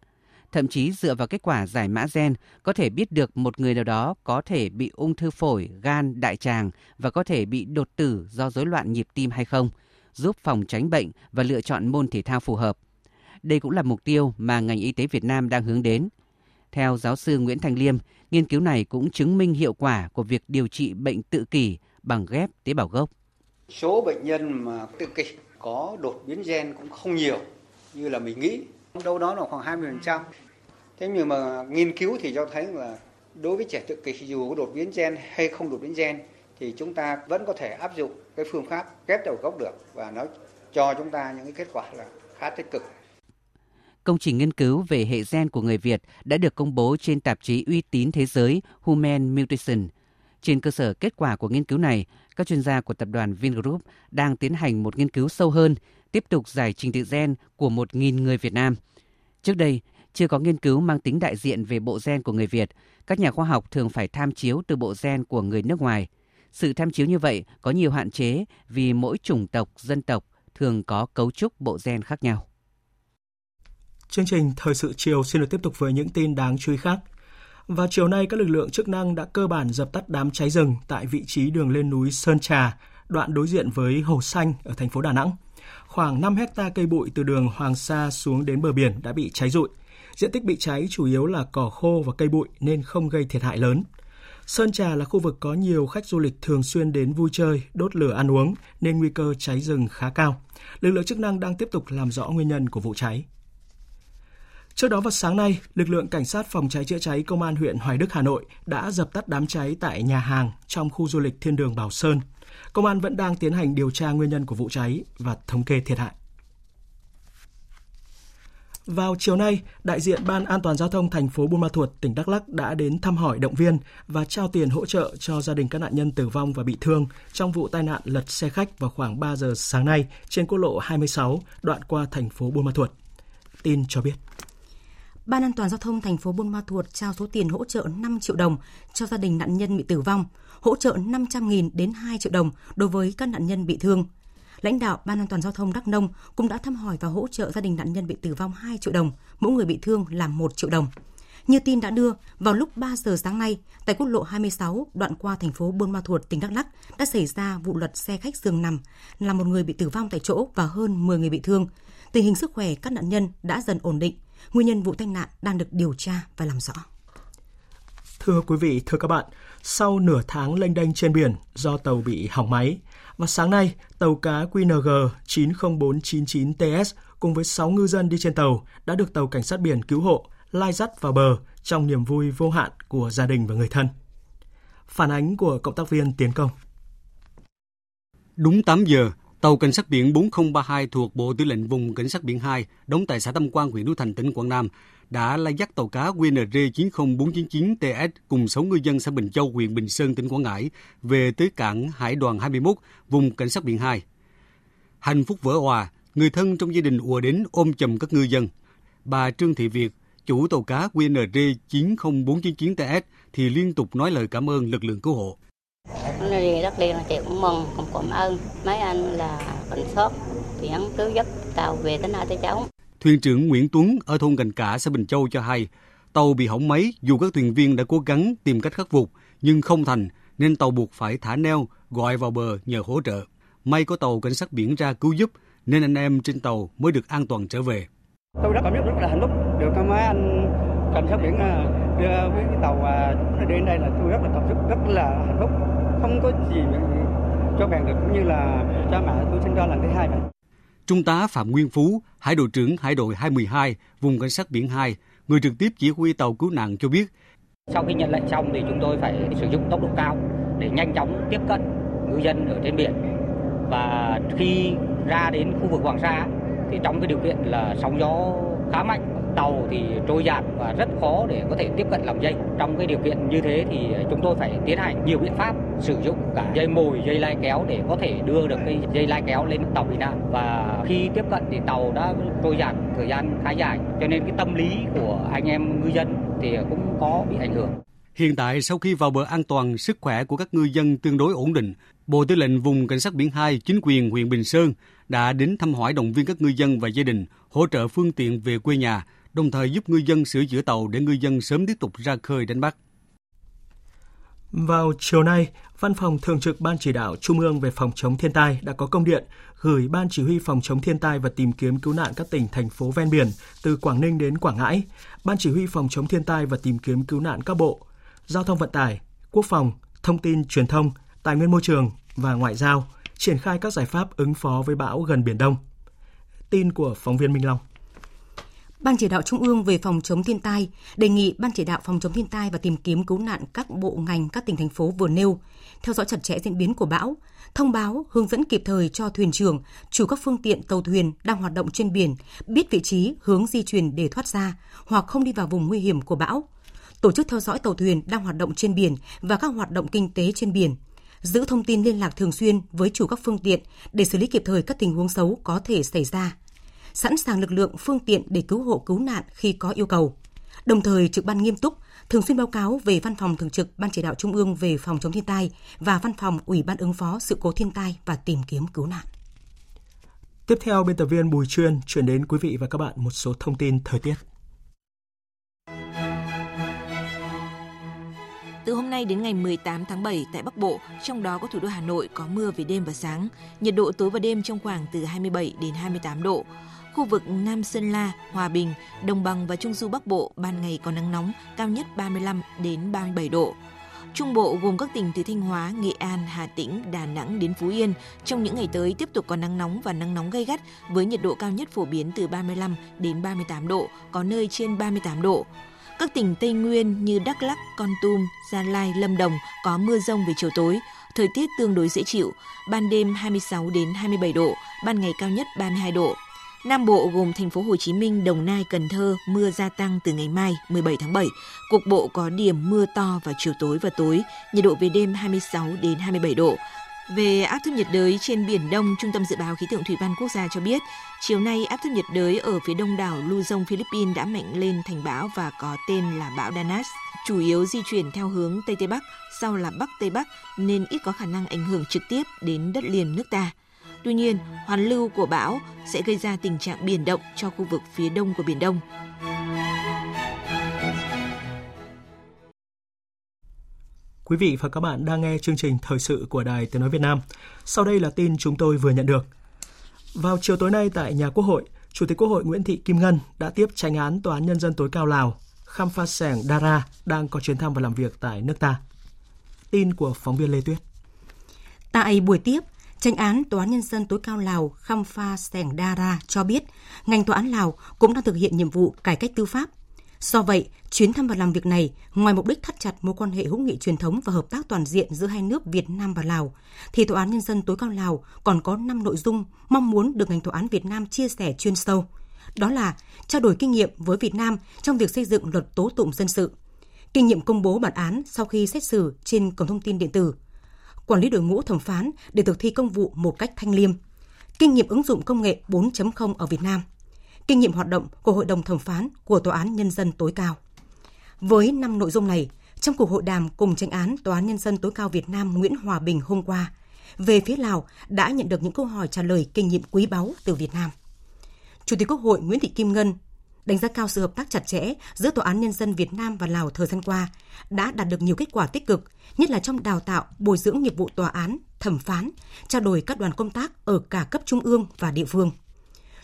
Thậm chí dựa vào kết quả giải mã gen có thể biết được một người nào đó có thể bị ung thư phổi, gan, đại tràng và có thể bị đột tử do rối loạn nhịp tim hay không, giúp phòng tránh bệnh và lựa chọn môn thể thao phù hợp. Đây cũng là mục tiêu mà ngành y tế Việt Nam đang hướng đến. Theo giáo sư Nguyễn Thành Liêm, nghiên cứu này cũng chứng minh hiệu quả của việc điều trị bệnh tự kỷ bằng ghép tế bào gốc. Số bệnh nhân mà tự kỷ có đột biến gen cũng không nhiều như là mình nghĩ, đâu đó là khoảng 20%. Thế nhưng mà nghiên cứu thì cho thấy là đối với trẻ tự kỷ dù có đột biến gen hay không đột biến gen thì chúng ta vẫn có thể áp dụng cái phương pháp ghép đầu gốc được và nó cho chúng ta những cái kết quả là khá tích cực. Công trình nghiên cứu về hệ gen của người Việt đã được công bố trên tạp chí uy tín thế giới Human Mutation – trên cơ sở kết quả của nghiên cứu này, các chuyên gia của tập đoàn Vingroup đang tiến hành một nghiên cứu sâu hơn, tiếp tục giải trình tự gen của 1.000 người Việt Nam. Trước đây, chưa có nghiên cứu mang tính đại diện về bộ gen của người Việt, các nhà khoa học thường phải tham chiếu từ bộ gen của người nước ngoài. Sự tham chiếu như vậy có nhiều hạn chế vì mỗi chủng tộc, dân tộc thường có cấu trúc bộ gen khác nhau. Chương trình Thời sự chiều xin được tiếp tục với những tin đáng chú ý khác. Vào chiều nay, các lực lượng chức năng đã cơ bản dập tắt đám cháy rừng tại vị trí đường lên núi Sơn Trà, đoạn đối diện với Hồ Xanh ở thành phố Đà Nẵng. Khoảng 5 hecta cây bụi từ đường Hoàng Sa xuống đến bờ biển đã bị cháy rụi. Diện tích bị cháy chủ yếu là cỏ khô và cây bụi nên không gây thiệt hại lớn. Sơn Trà là khu vực có nhiều khách du lịch thường xuyên đến vui chơi, đốt lửa ăn uống nên nguy cơ cháy rừng khá cao. Lực lượng chức năng đang tiếp tục làm rõ nguyên nhân của vụ cháy. Trước đó vào sáng nay, lực lượng cảnh sát phòng cháy chữa cháy công an huyện Hoài Đức Hà Nội đã dập tắt đám cháy tại nhà hàng trong khu du lịch Thiên Đường Bảo Sơn. Công an vẫn đang tiến hành điều tra nguyên nhân của vụ cháy và thống kê thiệt hại. Vào chiều nay, đại diện Ban An toàn giao thông thành phố Buôn Ma Thuột, tỉnh Đắk Lắk đã đến thăm hỏi động viên và trao tiền hỗ trợ cho gia đình các nạn nhân tử vong và bị thương trong vụ tai nạn lật xe khách vào khoảng 3 giờ sáng nay trên quốc lộ 26 đoạn qua thành phố Buôn Ma Thuột. Tin cho biết. Ban An toàn giao thông thành phố Buôn Ma Thuột trao số tiền hỗ trợ 5 triệu đồng cho gia đình nạn nhân bị tử vong, hỗ trợ 500.000 đến 2 triệu đồng đối với các nạn nhân bị thương. Lãnh đạo Ban An toàn giao thông Đắk Nông cũng đã thăm hỏi và hỗ trợ gia đình nạn nhân bị tử vong 2 triệu đồng, mỗi người bị thương là 1 triệu đồng. Như tin đã đưa, vào lúc 3 giờ sáng nay, tại quốc lộ 26 đoạn qua thành phố Buôn Ma Thuột, tỉnh Đắk Lắk đã xảy ra vụ lật xe khách giường nằm, làm một người bị tử vong tại chỗ và hơn 10 người bị thương. Tình hình sức khỏe các nạn nhân đã dần ổn định. Nguyên nhân vụ tai nạn đang được điều tra và làm rõ. Thưa quý vị, thưa các bạn, sau nửa tháng lênh đênh trên biển do tàu bị hỏng máy, và sáng nay, tàu cá QNG 90499TS cùng với 6 ngư dân đi trên tàu đã được tàu cảnh sát biển cứu hộ lai dắt vào bờ trong niềm vui vô hạn của gia đình và người thân. Phản ánh của cộng tác viên Tiến Công. Đúng 8 giờ, Tàu cảnh sát biển 4032 thuộc Bộ Tư lệnh vùng cảnh sát biển 2, đóng tại xã Tâm Quang, huyện Núi Thành, tỉnh Quảng Nam, đã lai dắt tàu cá QNR 90499TS cùng 6 ngư dân xã Bình Châu, huyện Bình Sơn, tỉnh Quảng Ngãi về tới cảng Hải đoàn 21, vùng cảnh sát biển 2. Hạnh phúc vỡ hòa, người thân trong gia đình ùa đến ôm chầm các ngư dân. Bà Trương Thị Việt, chủ tàu cá QNR 90499TS thì liên tục nói lời cảm ơn lực lượng cứu hộ đi đất liền là chị cũng mừng cũng cảm ơn mấy anh là cảnh sát biển cứu giúp tàu về tới nơi tới cháu Thuyền trưởng Nguyễn Tuấn ở thôn Gành Cả, xã Bình Châu cho hay, tàu bị hỏng máy dù các thuyền viên đã cố gắng tìm cách khắc phục nhưng không thành nên tàu buộc phải thả neo gọi vào bờ nhờ hỗ trợ. May có tàu cảnh sát biển ra cứu giúp nên anh em trên tàu mới được an toàn trở về. Tôi rất cảm giác rất là hạnh phúc được mấy anh cảnh sát biển à, đưa với cái tàu à, đến đây là tôi rất là cảm xúc rất là hạnh phúc không có gì cho bạn được cũng như là cha mẹ tôi sinh ra lần thứ hai vậy. Trung tá Phạm Nguyên Phú, Hải đội trưởng Hải đội 212, vùng cảnh sát biển 2, người trực tiếp chỉ huy tàu cứu nạn cho biết. Sau khi nhận lệnh xong thì chúng tôi phải sử dụng tốc độ cao để nhanh chóng tiếp cận ngư dân ở trên biển. Và khi ra đến khu vực Hoàng Sa thì trong cái điều kiện là sóng gió khá mạnh tàu thì trôi dạt và rất khó để có thể tiếp cận lòng dây. Trong cái điều kiện như thế thì chúng tôi phải tiến hành nhiều biện pháp sử dụng cả dây mồi, dây lai kéo để có thể đưa được cái dây lai kéo lên tàu bị nạn và khi tiếp cận thì tàu đã trôi dạt thời gian khá dài cho nên cái tâm lý của anh em ngư dân thì cũng có bị ảnh hưởng. Hiện tại sau khi vào bờ an toàn, sức khỏe của các ngư dân tương đối ổn định, Bộ Tư lệnh Vùng Cảnh sát Biển 2, chính quyền huyện Bình Sơn đã đến thăm hỏi động viên các ngư dân và gia đình, hỗ trợ phương tiện về quê nhà, đồng thời giúp ngư dân sửa chữa tàu để ngư dân sớm tiếp tục ra khơi đánh bắt. Vào chiều nay, Văn phòng Thường trực Ban Chỉ đạo Trung ương về phòng chống thiên tai đã có công điện gửi Ban Chỉ huy phòng chống thiên tai và tìm kiếm cứu nạn các tỉnh, thành phố ven biển từ Quảng Ninh đến Quảng Ngãi, Ban Chỉ huy phòng chống thiên tai và tìm kiếm cứu nạn các bộ, Giao thông vận tải, Quốc phòng, Thông tin truyền thông, Tài nguyên môi trường và Ngoại giao triển khai các giải pháp ứng phó với bão gần Biển Đông. Tin của phóng viên Minh Long. Ban chỉ đạo Trung ương về phòng chống thiên tai đề nghị Ban chỉ đạo phòng chống thiên tai và tìm kiếm cứu nạn các bộ ngành các tỉnh thành phố vừa nêu theo dõi chặt chẽ diễn biến của bão, thông báo hướng dẫn kịp thời cho thuyền trưởng, chủ các phương tiện tàu thuyền đang hoạt động trên biển biết vị trí, hướng di chuyển để thoát ra hoặc không đi vào vùng nguy hiểm của bão. Tổ chức theo dõi tàu thuyền đang hoạt động trên biển và các hoạt động kinh tế trên biển, giữ thông tin liên lạc thường xuyên với chủ các phương tiện để xử lý kịp thời các tình huống xấu có thể xảy ra sẵn sàng lực lượng phương tiện để cứu hộ cứu nạn khi có yêu cầu. Đồng thời trực ban nghiêm túc, thường xuyên báo cáo về Văn phòng Thường trực Ban Chỉ đạo Trung ương về phòng chống thiên tai và Văn phòng Ủy ban ứng phó sự cố thiên tai và tìm kiếm cứu nạn. Tiếp theo, biên tập viên Bùi Chuyên chuyển đến quý vị và các bạn một số thông tin thời tiết. Từ hôm nay đến ngày 18 tháng 7 tại Bắc Bộ, trong đó có thủ đô Hà Nội có mưa về đêm và sáng. Nhiệt độ tối và đêm trong khoảng từ 27 đến 28 độ. Khu vực Nam Sơn La, Hòa Bình, Đồng bằng và Trung du Bắc Bộ ban ngày có nắng nóng, cao nhất 35 đến 37 độ. Trung Bộ gồm các tỉnh từ Thanh Hóa, Nghệ An, Hà Tĩnh, Đà Nẵng đến Phú Yên. Trong những ngày tới tiếp tục có nắng nóng và nắng nóng gay gắt với nhiệt độ cao nhất phổ biến từ 35 đến 38 độ, có nơi trên 38 độ. Các tỉnh Tây Nguyên như Đắk Lắk, Con Tum, Gia Lai, Lâm Đồng có mưa rông về chiều tối, thời tiết tương đối dễ chịu, ban đêm 26 đến 27 độ, ban ngày cao nhất 32 độ. Nam Bộ gồm thành phố Hồ Chí Minh, Đồng Nai, Cần Thơ mưa gia tăng từ ngày mai 17 tháng 7. Cục bộ có điểm mưa to vào chiều tối và tối, nhiệt độ về đêm 26 đến 27 độ. Về áp thấp nhiệt đới trên Biển Đông, Trung tâm Dự báo Khí tượng Thủy văn Quốc gia cho biết, chiều nay áp thấp nhiệt đới ở phía đông đảo Luzon, Philippines đã mạnh lên thành bão và có tên là bão Danas. Chủ yếu di chuyển theo hướng Tây Tây Bắc, sau là Bắc Tây Bắc nên ít có khả năng ảnh hưởng trực tiếp đến đất liền nước ta. Tuy nhiên, hoàn lưu của bão sẽ gây ra tình trạng biển động cho khu vực phía đông của Biển Đông. Quý vị và các bạn đang nghe chương trình thời sự của Đài Tiếng Nói Việt Nam. Sau đây là tin chúng tôi vừa nhận được. Vào chiều tối nay tại nhà Quốc hội, Chủ tịch Quốc hội Nguyễn Thị Kim Ngân đã tiếp tranh án Tòa án Nhân dân tối cao Lào, Kham Pha Sẻng Dara đang có chuyến thăm và làm việc tại nước ta. Tin của phóng viên Lê Tuyết. Tại buổi tiếp, Tranh án Tòa án Nhân dân tối cao Lào Kham Pha Sẻng Dara cho biết, ngành tòa án Lào cũng đang thực hiện nhiệm vụ cải cách tư pháp. Do vậy, chuyến thăm và làm việc này, ngoài mục đích thắt chặt mối quan hệ hữu nghị truyền thống và hợp tác toàn diện giữa hai nước Việt Nam và Lào, thì Tòa án Nhân dân tối cao Lào còn có 5 nội dung mong muốn được ngành tòa án Việt Nam chia sẻ chuyên sâu. Đó là trao đổi kinh nghiệm với Việt Nam trong việc xây dựng luật tố tụng dân sự, kinh nghiệm công bố bản án sau khi xét xử trên cổng thông tin điện tử, quản lý đội ngũ thẩm phán để thực thi công vụ một cách thanh liêm, kinh nghiệm ứng dụng công nghệ 4.0 ở Việt Nam, kinh nghiệm hoạt động của Hội đồng thẩm phán của Tòa án Nhân dân tối cao. Với năm nội dung này, trong cuộc hội đàm cùng tranh án Tòa án Nhân dân tối cao Việt Nam Nguyễn Hòa Bình hôm qua, về phía Lào đã nhận được những câu hỏi trả lời kinh nghiệm quý báu từ Việt Nam. Chủ tịch Quốc hội Nguyễn Thị Kim Ngân đánh giá cao sự hợp tác chặt chẽ giữa Tòa án Nhân dân Việt Nam và Lào thời gian qua đã đạt được nhiều kết quả tích cực, nhất là trong đào tạo, bồi dưỡng nghiệp vụ tòa án, thẩm phán, trao đổi các đoàn công tác ở cả cấp trung ương và địa phương.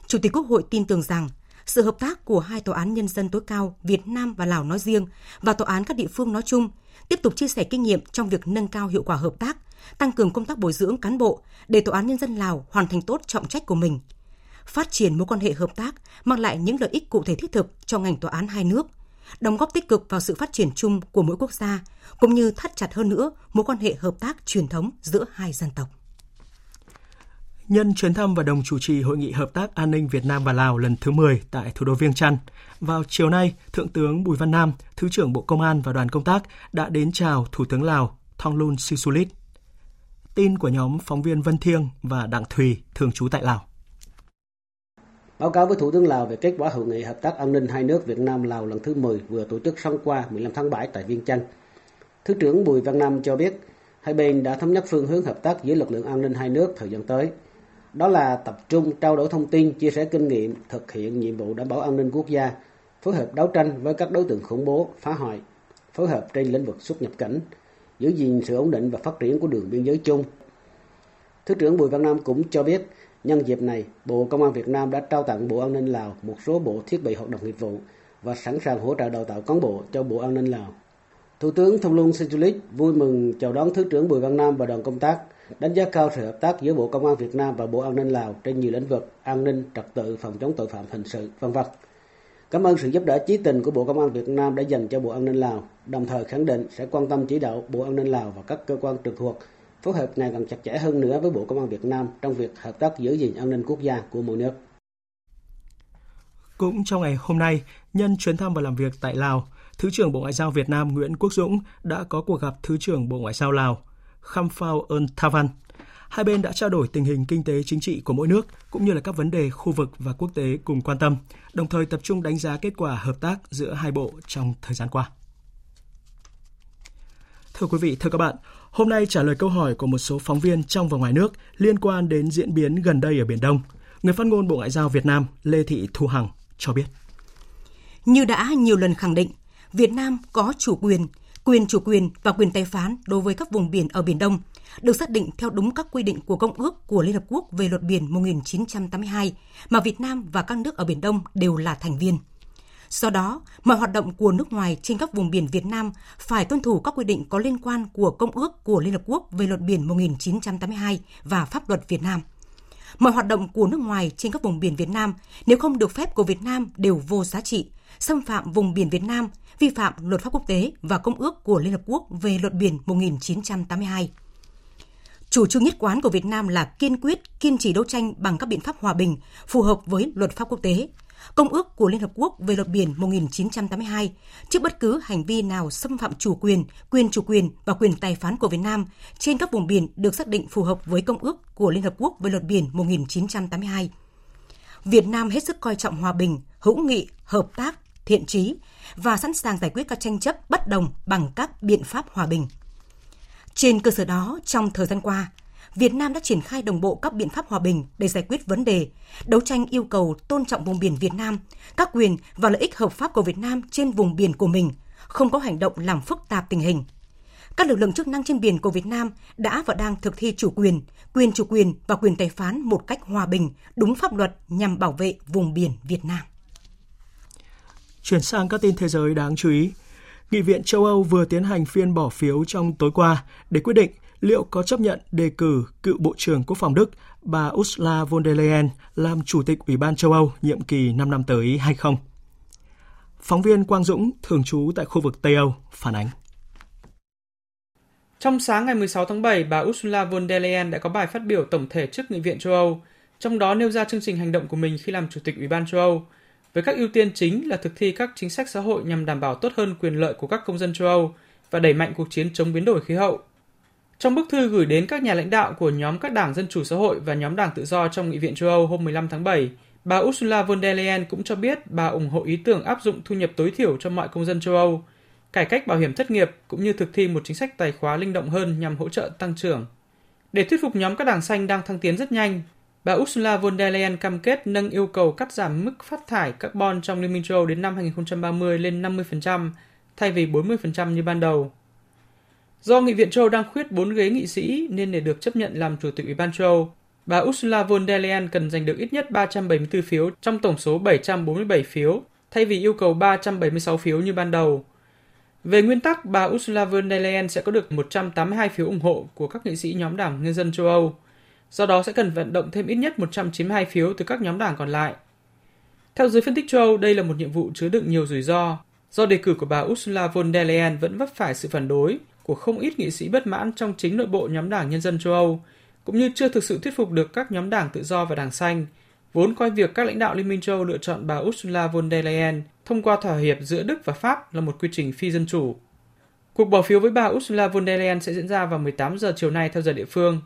Chủ tịch Quốc hội tin tưởng rằng sự hợp tác của hai tòa án nhân dân tối cao Việt Nam và Lào nói riêng và tòa án các địa phương nói chung tiếp tục chia sẻ kinh nghiệm trong việc nâng cao hiệu quả hợp tác, tăng cường công tác bồi dưỡng cán bộ để tòa án nhân dân Lào hoàn thành tốt trọng trách của mình – phát triển mối quan hệ hợp tác mang lại những lợi ích cụ thể thiết thực cho ngành tòa án hai nước, đóng góp tích cực vào sự phát triển chung của mỗi quốc gia, cũng như thắt chặt hơn nữa mối quan hệ hợp tác truyền thống giữa hai dân tộc. Nhân chuyến thăm và đồng chủ trì Hội nghị Hợp tác An ninh Việt Nam và Lào lần thứ 10 tại thủ đô Viêng Chăn, vào chiều nay, Thượng tướng Bùi Văn Nam, Thứ trưởng Bộ Công an và đoàn công tác đã đến chào Thủ tướng Lào Thonglun Sisulit. Tin của nhóm phóng viên Vân Thiêng và Đặng Thùy, thường trú tại Lào. Báo cáo với Thủ tướng Lào về kết quả hội nghị hợp tác an ninh hai nước Việt Nam Lào lần thứ 10 vừa tổ chức xong qua 15 tháng 7 tại Viêng Chăn. Thứ trưởng Bùi Văn Nam cho biết, hai bên đã thống nhất phương hướng hợp tác giữa lực lượng an ninh hai nước thời gian tới. Đó là tập trung trao đổi thông tin, chia sẻ kinh nghiệm, thực hiện nhiệm vụ đảm bảo an ninh quốc gia, phối hợp đấu tranh với các đối tượng khủng bố, phá hoại, phối hợp trên lĩnh vực xuất nhập cảnh, giữ gìn sự ổn định và phát triển của đường biên giới chung. Thứ trưởng Bùi Văn Nam cũng cho biết, nhân dịp này, Bộ Công an Việt Nam đã trao tặng Bộ An ninh Lào một số bộ thiết bị hoạt động nghiệp vụ và sẵn sàng hỗ trợ đào tạo cán bộ cho Bộ An ninh Lào. Thủ tướng Thông Luân Sinsulit vui mừng chào đón Thứ trưởng Bùi Văn Nam và đoàn công tác, đánh giá cao sự hợp tác giữa Bộ Công an Việt Nam và Bộ An ninh Lào trên nhiều lĩnh vực an ninh, trật tự, phòng chống tội phạm hình sự, vân vân. Cảm ơn sự giúp đỡ chí tình của Bộ Công an Việt Nam đã dành cho Bộ An ninh Lào, đồng thời khẳng định sẽ quan tâm chỉ đạo Bộ An ninh Lào và các cơ quan trực thuộc phối hợp ngày càng chặt chẽ hơn nữa với Bộ Công an Việt Nam trong việc hợp tác giữ gìn an ninh quốc gia của mỗi nước. Cũng trong ngày hôm nay, nhân chuyến thăm và làm việc tại Lào, Thứ trưởng Bộ Ngoại giao Việt Nam Nguyễn Quốc Dũng đã có cuộc gặp Thứ trưởng Bộ Ngoại giao Lào Kham Phao Ơn Thavan. Hai bên đã trao đổi tình hình kinh tế chính trị của mỗi nước cũng như là các vấn đề khu vực và quốc tế cùng quan tâm, đồng thời tập trung đánh giá kết quả hợp tác giữa hai bộ trong thời gian qua. Thưa quý vị, thưa các bạn, hôm nay trả lời câu hỏi của một số phóng viên trong và ngoài nước liên quan đến diễn biến gần đây ở Biển Đông, người phát ngôn Bộ Ngoại giao Việt Nam Lê Thị Thu Hằng cho biết. Như đã nhiều lần khẳng định, Việt Nam có chủ quyền, quyền chủ quyền và quyền tài phán đối với các vùng biển ở Biển Đông, được xác định theo đúng các quy định của Công ước của Liên Hợp Quốc về luật biển 1982 mà Việt Nam và các nước ở Biển Đông đều là thành viên. Do đó, mọi hoạt động của nước ngoài trên các vùng biển Việt Nam phải tuân thủ các quy định có liên quan của Công ước của Liên Hợp Quốc về luật biển 1982 và pháp luật Việt Nam. Mọi hoạt động của nước ngoài trên các vùng biển Việt Nam nếu không được phép của Việt Nam đều vô giá trị, xâm phạm vùng biển Việt Nam, vi phạm luật pháp quốc tế và Công ước của Liên Hợp Quốc về luật biển 1982. Chủ trương nhất quán của Việt Nam là kiên quyết, kiên trì đấu tranh bằng các biện pháp hòa bình, phù hợp với luật pháp quốc tế, Công ước của Liên Hợp Quốc về luật biển 1982 trước bất cứ hành vi nào xâm phạm chủ quyền, quyền chủ quyền và quyền tài phán của Việt Nam trên các vùng biển được xác định phù hợp với Công ước của Liên Hợp Quốc về luật biển 1982. Việt Nam hết sức coi trọng hòa bình, hữu nghị, hợp tác, thiện trí và sẵn sàng giải quyết các tranh chấp bất đồng bằng các biện pháp hòa bình. Trên cơ sở đó, trong thời gian qua, Việt Nam đã triển khai đồng bộ các biện pháp hòa bình để giải quyết vấn đề, đấu tranh yêu cầu tôn trọng vùng biển Việt Nam, các quyền và lợi ích hợp pháp của Việt Nam trên vùng biển của mình, không có hành động làm phức tạp tình hình. Các lực lượng chức năng trên biển của Việt Nam đã và đang thực thi chủ quyền, quyền chủ quyền và quyền tài phán một cách hòa bình, đúng pháp luật nhằm bảo vệ vùng biển Việt Nam. Chuyển sang các tin thế giới đáng chú ý. Nghị viện châu Âu vừa tiến hành phiên bỏ phiếu trong tối qua để quyết định liệu có chấp nhận đề cử cựu Bộ trưởng Quốc phòng Đức bà Ursula von der Leyen làm Chủ tịch Ủy ban châu Âu nhiệm kỳ 5 năm tới hay không. Phóng viên Quang Dũng, thường trú tại khu vực Tây Âu, phản ánh. Trong sáng ngày 16 tháng 7, bà Ursula von der Leyen đã có bài phát biểu tổng thể trước Nghị viện châu Âu, trong đó nêu ra chương trình hành động của mình khi làm Chủ tịch Ủy ban châu Âu, với các ưu tiên chính là thực thi các chính sách xã hội nhằm đảm bảo tốt hơn quyền lợi của các công dân châu Âu và đẩy mạnh cuộc chiến chống biến đổi khí hậu. Trong bức thư gửi đến các nhà lãnh đạo của nhóm các đảng Dân Chủ Xã hội và nhóm đảng Tự do trong Nghị viện châu Âu hôm 15 tháng 7, bà Ursula von der Leyen cũng cho biết bà ủng hộ ý tưởng áp dụng thu nhập tối thiểu cho mọi công dân châu Âu, cải cách bảo hiểm thất nghiệp cũng như thực thi một chính sách tài khóa linh động hơn nhằm hỗ trợ tăng trưởng. Để thuyết phục nhóm các đảng xanh đang thăng tiến rất nhanh, bà Ursula von der Leyen cam kết nâng yêu cầu cắt giảm mức phát thải carbon trong Liên minh châu Âu đến năm 2030 lên 50% thay vì 40% như ban đầu. Do Nghị viện châu đang khuyết 4 ghế nghị sĩ nên để được chấp nhận làm Chủ tịch Ủy ban châu bà Ursula von der Leyen cần giành được ít nhất 374 phiếu trong tổng số 747 phiếu, thay vì yêu cầu 376 phiếu như ban đầu. Về nguyên tắc, bà Ursula von der Leyen sẽ có được 182 phiếu ủng hộ của các nghị sĩ nhóm đảng Nhân dân châu Âu, do đó sẽ cần vận động thêm ít nhất 192 phiếu từ các nhóm đảng còn lại. Theo giới phân tích châu Âu, đây là một nhiệm vụ chứa đựng nhiều rủi ro, do đề cử của bà Ursula von der Leyen vẫn vấp phải sự phản đối của không ít nghị sĩ bất mãn trong chính nội bộ nhóm đảng Nhân dân châu Âu, cũng như chưa thực sự thuyết phục được các nhóm đảng tự do và đảng xanh, vốn coi việc các lãnh đạo Liên minh châu Âu lựa chọn bà Ursula von der Leyen thông qua thỏa hiệp giữa Đức và Pháp là một quy trình phi dân chủ. Cuộc bỏ phiếu với bà Ursula von der Leyen sẽ diễn ra vào 18 giờ chiều nay theo giờ địa phương.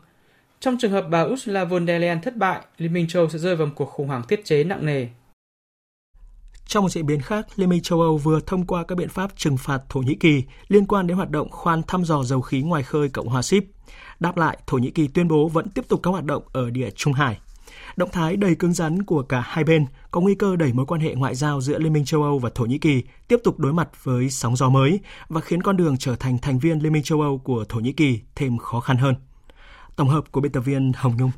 Trong trường hợp bà Ursula von der Leyen thất bại, Liên minh châu Âu sẽ rơi vào một cuộc khủng hoảng thiết chế nặng nề. Trong một diễn biến khác, Liên minh châu Âu vừa thông qua các biện pháp trừng phạt Thổ Nhĩ Kỳ liên quan đến hoạt động khoan thăm dò dầu khí ngoài khơi Cộng hòa Ship. Đáp lại, Thổ Nhĩ Kỳ tuyên bố vẫn tiếp tục các hoạt động ở địa Trung Hải. Động thái đầy cứng rắn của cả hai bên có nguy cơ đẩy mối quan hệ ngoại giao giữa Liên minh châu Âu và Thổ Nhĩ Kỳ tiếp tục đối mặt với sóng gió mới và khiến con đường trở thành thành viên Liên minh châu Âu của Thổ Nhĩ Kỳ thêm khó khăn hơn. Tổng hợp của biên tập viên Hồng Nhung.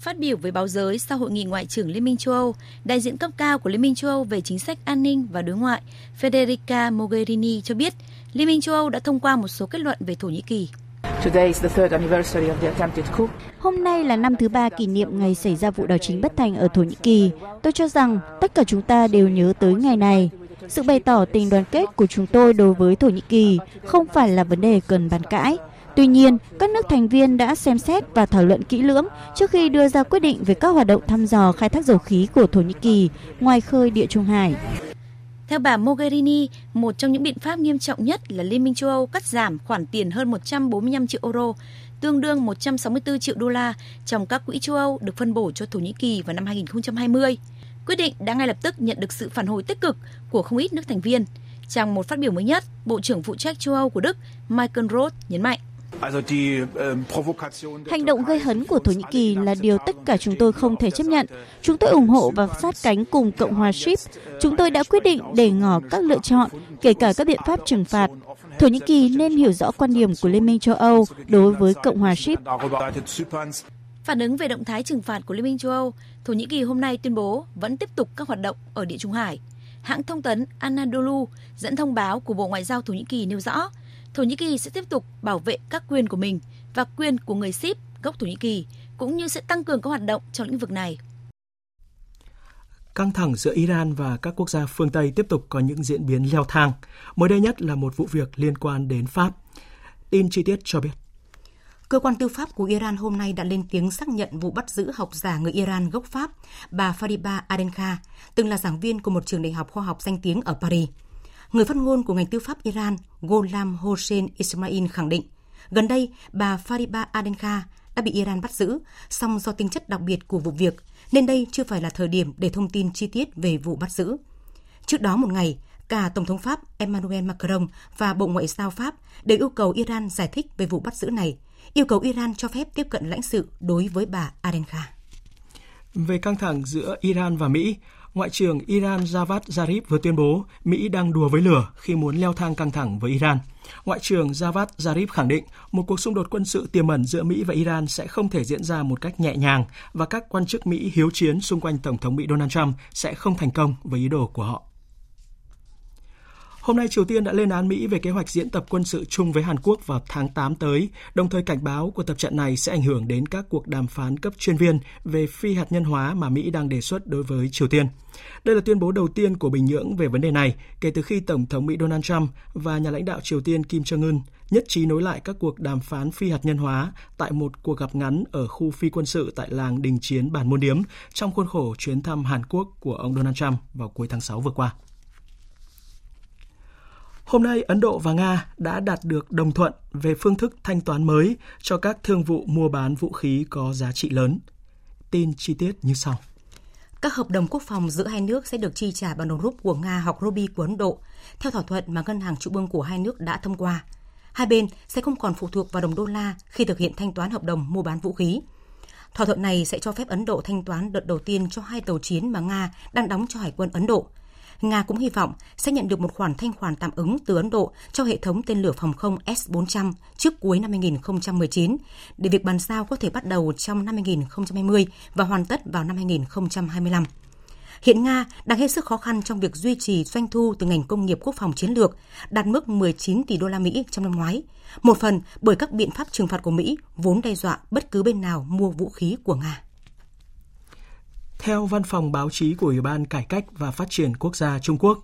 Phát biểu với báo giới sau hội nghị ngoại trưởng Liên minh châu Âu, đại diện cấp cao của Liên minh châu Âu về chính sách an ninh và đối ngoại Federica Mogherini cho biết Liên minh châu Âu đã thông qua một số kết luận về Thổ Nhĩ Kỳ. Hôm nay là năm thứ ba kỷ niệm ngày xảy ra vụ đảo chính bất thành ở Thổ Nhĩ Kỳ. Tôi cho rằng tất cả chúng ta đều nhớ tới ngày này. Sự bày tỏ tình đoàn kết của chúng tôi đối với Thổ Nhĩ Kỳ không phải là vấn đề cần bàn cãi. Tuy nhiên, các nước thành viên đã xem xét và thảo luận kỹ lưỡng trước khi đưa ra quyết định về các hoạt động thăm dò khai thác dầu khí của Thổ Nhĩ Kỳ ngoài khơi Địa Trung Hải. Theo bà Mogherini, một trong những biện pháp nghiêm trọng nhất là Liên minh châu Âu cắt giảm khoản tiền hơn 145 triệu euro, tương đương 164 triệu đô la trong các quỹ châu Âu được phân bổ cho Thổ Nhĩ Kỳ vào năm 2020. Quyết định đã ngay lập tức nhận được sự phản hồi tích cực của không ít nước thành viên. Trong một phát biểu mới nhất, Bộ trưởng phụ trách châu Âu của Đức Michael Roth nhấn mạnh Hành động gây hấn của Thổ Nhĩ Kỳ là điều tất cả chúng tôi không thể chấp nhận. Chúng tôi ủng hộ và sát cánh cùng Cộng hòa Ship. Chúng tôi đã quyết định để ngỏ các lựa chọn, kể cả các biện pháp trừng phạt. Thổ Nhĩ Kỳ nên hiểu rõ quan điểm của Liên minh châu Âu đối với Cộng hòa Ship. Phản ứng về động thái trừng phạt của Liên minh châu Âu, Thổ Nhĩ Kỳ hôm nay tuyên bố vẫn tiếp tục các hoạt động ở Địa Trung Hải. Hãng thông tấn Anadolu dẫn thông báo của Bộ Ngoại giao Thổ Nhĩ Kỳ nêu rõ Thổ Nhĩ Kỳ sẽ tiếp tục bảo vệ các quyền của mình và quyền của người ship gốc Thổ Nhĩ Kỳ, cũng như sẽ tăng cường các hoạt động trong lĩnh vực này. Căng thẳng giữa Iran và các quốc gia phương Tây tiếp tục có những diễn biến leo thang. Mới đây nhất là một vụ việc liên quan đến Pháp. Tin chi tiết cho biết. Cơ quan tư pháp của Iran hôm nay đã lên tiếng xác nhận vụ bắt giữ học giả người Iran gốc Pháp, bà Fariba Adenka, từng là giảng viên của một trường đại học khoa học danh tiếng ở Paris. Người phát ngôn của ngành tư pháp Iran, Gholam Hossein Ismail khẳng định, gần đây bà Fariba Adenka đã bị Iran bắt giữ, song do tính chất đặc biệt của vụ việc, nên đây chưa phải là thời điểm để thông tin chi tiết về vụ bắt giữ. Trước đó một ngày, cả Tổng thống Pháp Emmanuel Macron và Bộ Ngoại giao Pháp đều yêu cầu Iran giải thích về vụ bắt giữ này, yêu cầu Iran cho phép tiếp cận lãnh sự đối với bà Adenka. Về căng thẳng giữa Iran và Mỹ, Ngoại trưởng Iran Javad Zarif vừa tuyên bố Mỹ đang đùa với lửa khi muốn leo thang căng thẳng với Iran. Ngoại trưởng Javad Zarif khẳng định một cuộc xung đột quân sự tiềm ẩn giữa Mỹ và Iran sẽ không thể diễn ra một cách nhẹ nhàng và các quan chức Mỹ hiếu chiến xung quanh Tổng thống Mỹ Donald Trump sẽ không thành công với ý đồ của họ. Hôm nay Triều Tiên đã lên án Mỹ về kế hoạch diễn tập quân sự chung với Hàn Quốc vào tháng 8 tới, đồng thời cảnh báo cuộc tập trận này sẽ ảnh hưởng đến các cuộc đàm phán cấp chuyên viên về phi hạt nhân hóa mà Mỹ đang đề xuất đối với Triều Tiên. Đây là tuyên bố đầu tiên của Bình Nhưỡng về vấn đề này kể từ khi Tổng thống Mỹ Donald Trump và nhà lãnh đạo Triều Tiên Kim Jong-un nhất trí nối lại các cuộc đàm phán phi hạt nhân hóa tại một cuộc gặp ngắn ở khu phi quân sự tại làng Đình Chiến Bản Môn Điếm trong khuôn khổ chuyến thăm Hàn Quốc của ông Donald Trump vào cuối tháng 6 vừa qua. Hôm nay, Ấn Độ và Nga đã đạt được đồng thuận về phương thức thanh toán mới cho các thương vụ mua bán vũ khí có giá trị lớn. Tin chi tiết như sau. Các hợp đồng quốc phòng giữa hai nước sẽ được chi trả bằng đồng rúp của Nga hoặc ruby của Ấn Độ, theo thỏa thuận mà Ngân hàng Trung ương của hai nước đã thông qua. Hai bên sẽ không còn phụ thuộc vào đồng đô la khi thực hiện thanh toán hợp đồng mua bán vũ khí. Thỏa thuận này sẽ cho phép Ấn Độ thanh toán đợt đầu tiên cho hai tàu chiến mà Nga đang đóng cho Hải quân Ấn Độ – Nga cũng hy vọng sẽ nhận được một khoản thanh khoản tạm ứng từ Ấn Độ cho hệ thống tên lửa phòng không S-400 trước cuối năm 2019, để việc bàn giao có thể bắt đầu trong năm 2020 và hoàn tất vào năm 2025. Hiện Nga đang hết sức khó khăn trong việc duy trì doanh thu từ ngành công nghiệp quốc phòng chiến lược, đạt mức 19 tỷ đô la Mỹ trong năm ngoái, một phần bởi các biện pháp trừng phạt của Mỹ vốn đe dọa bất cứ bên nào mua vũ khí của Nga. Theo văn phòng báo chí của Ủy ban Cải cách và Phát triển Quốc gia Trung Quốc,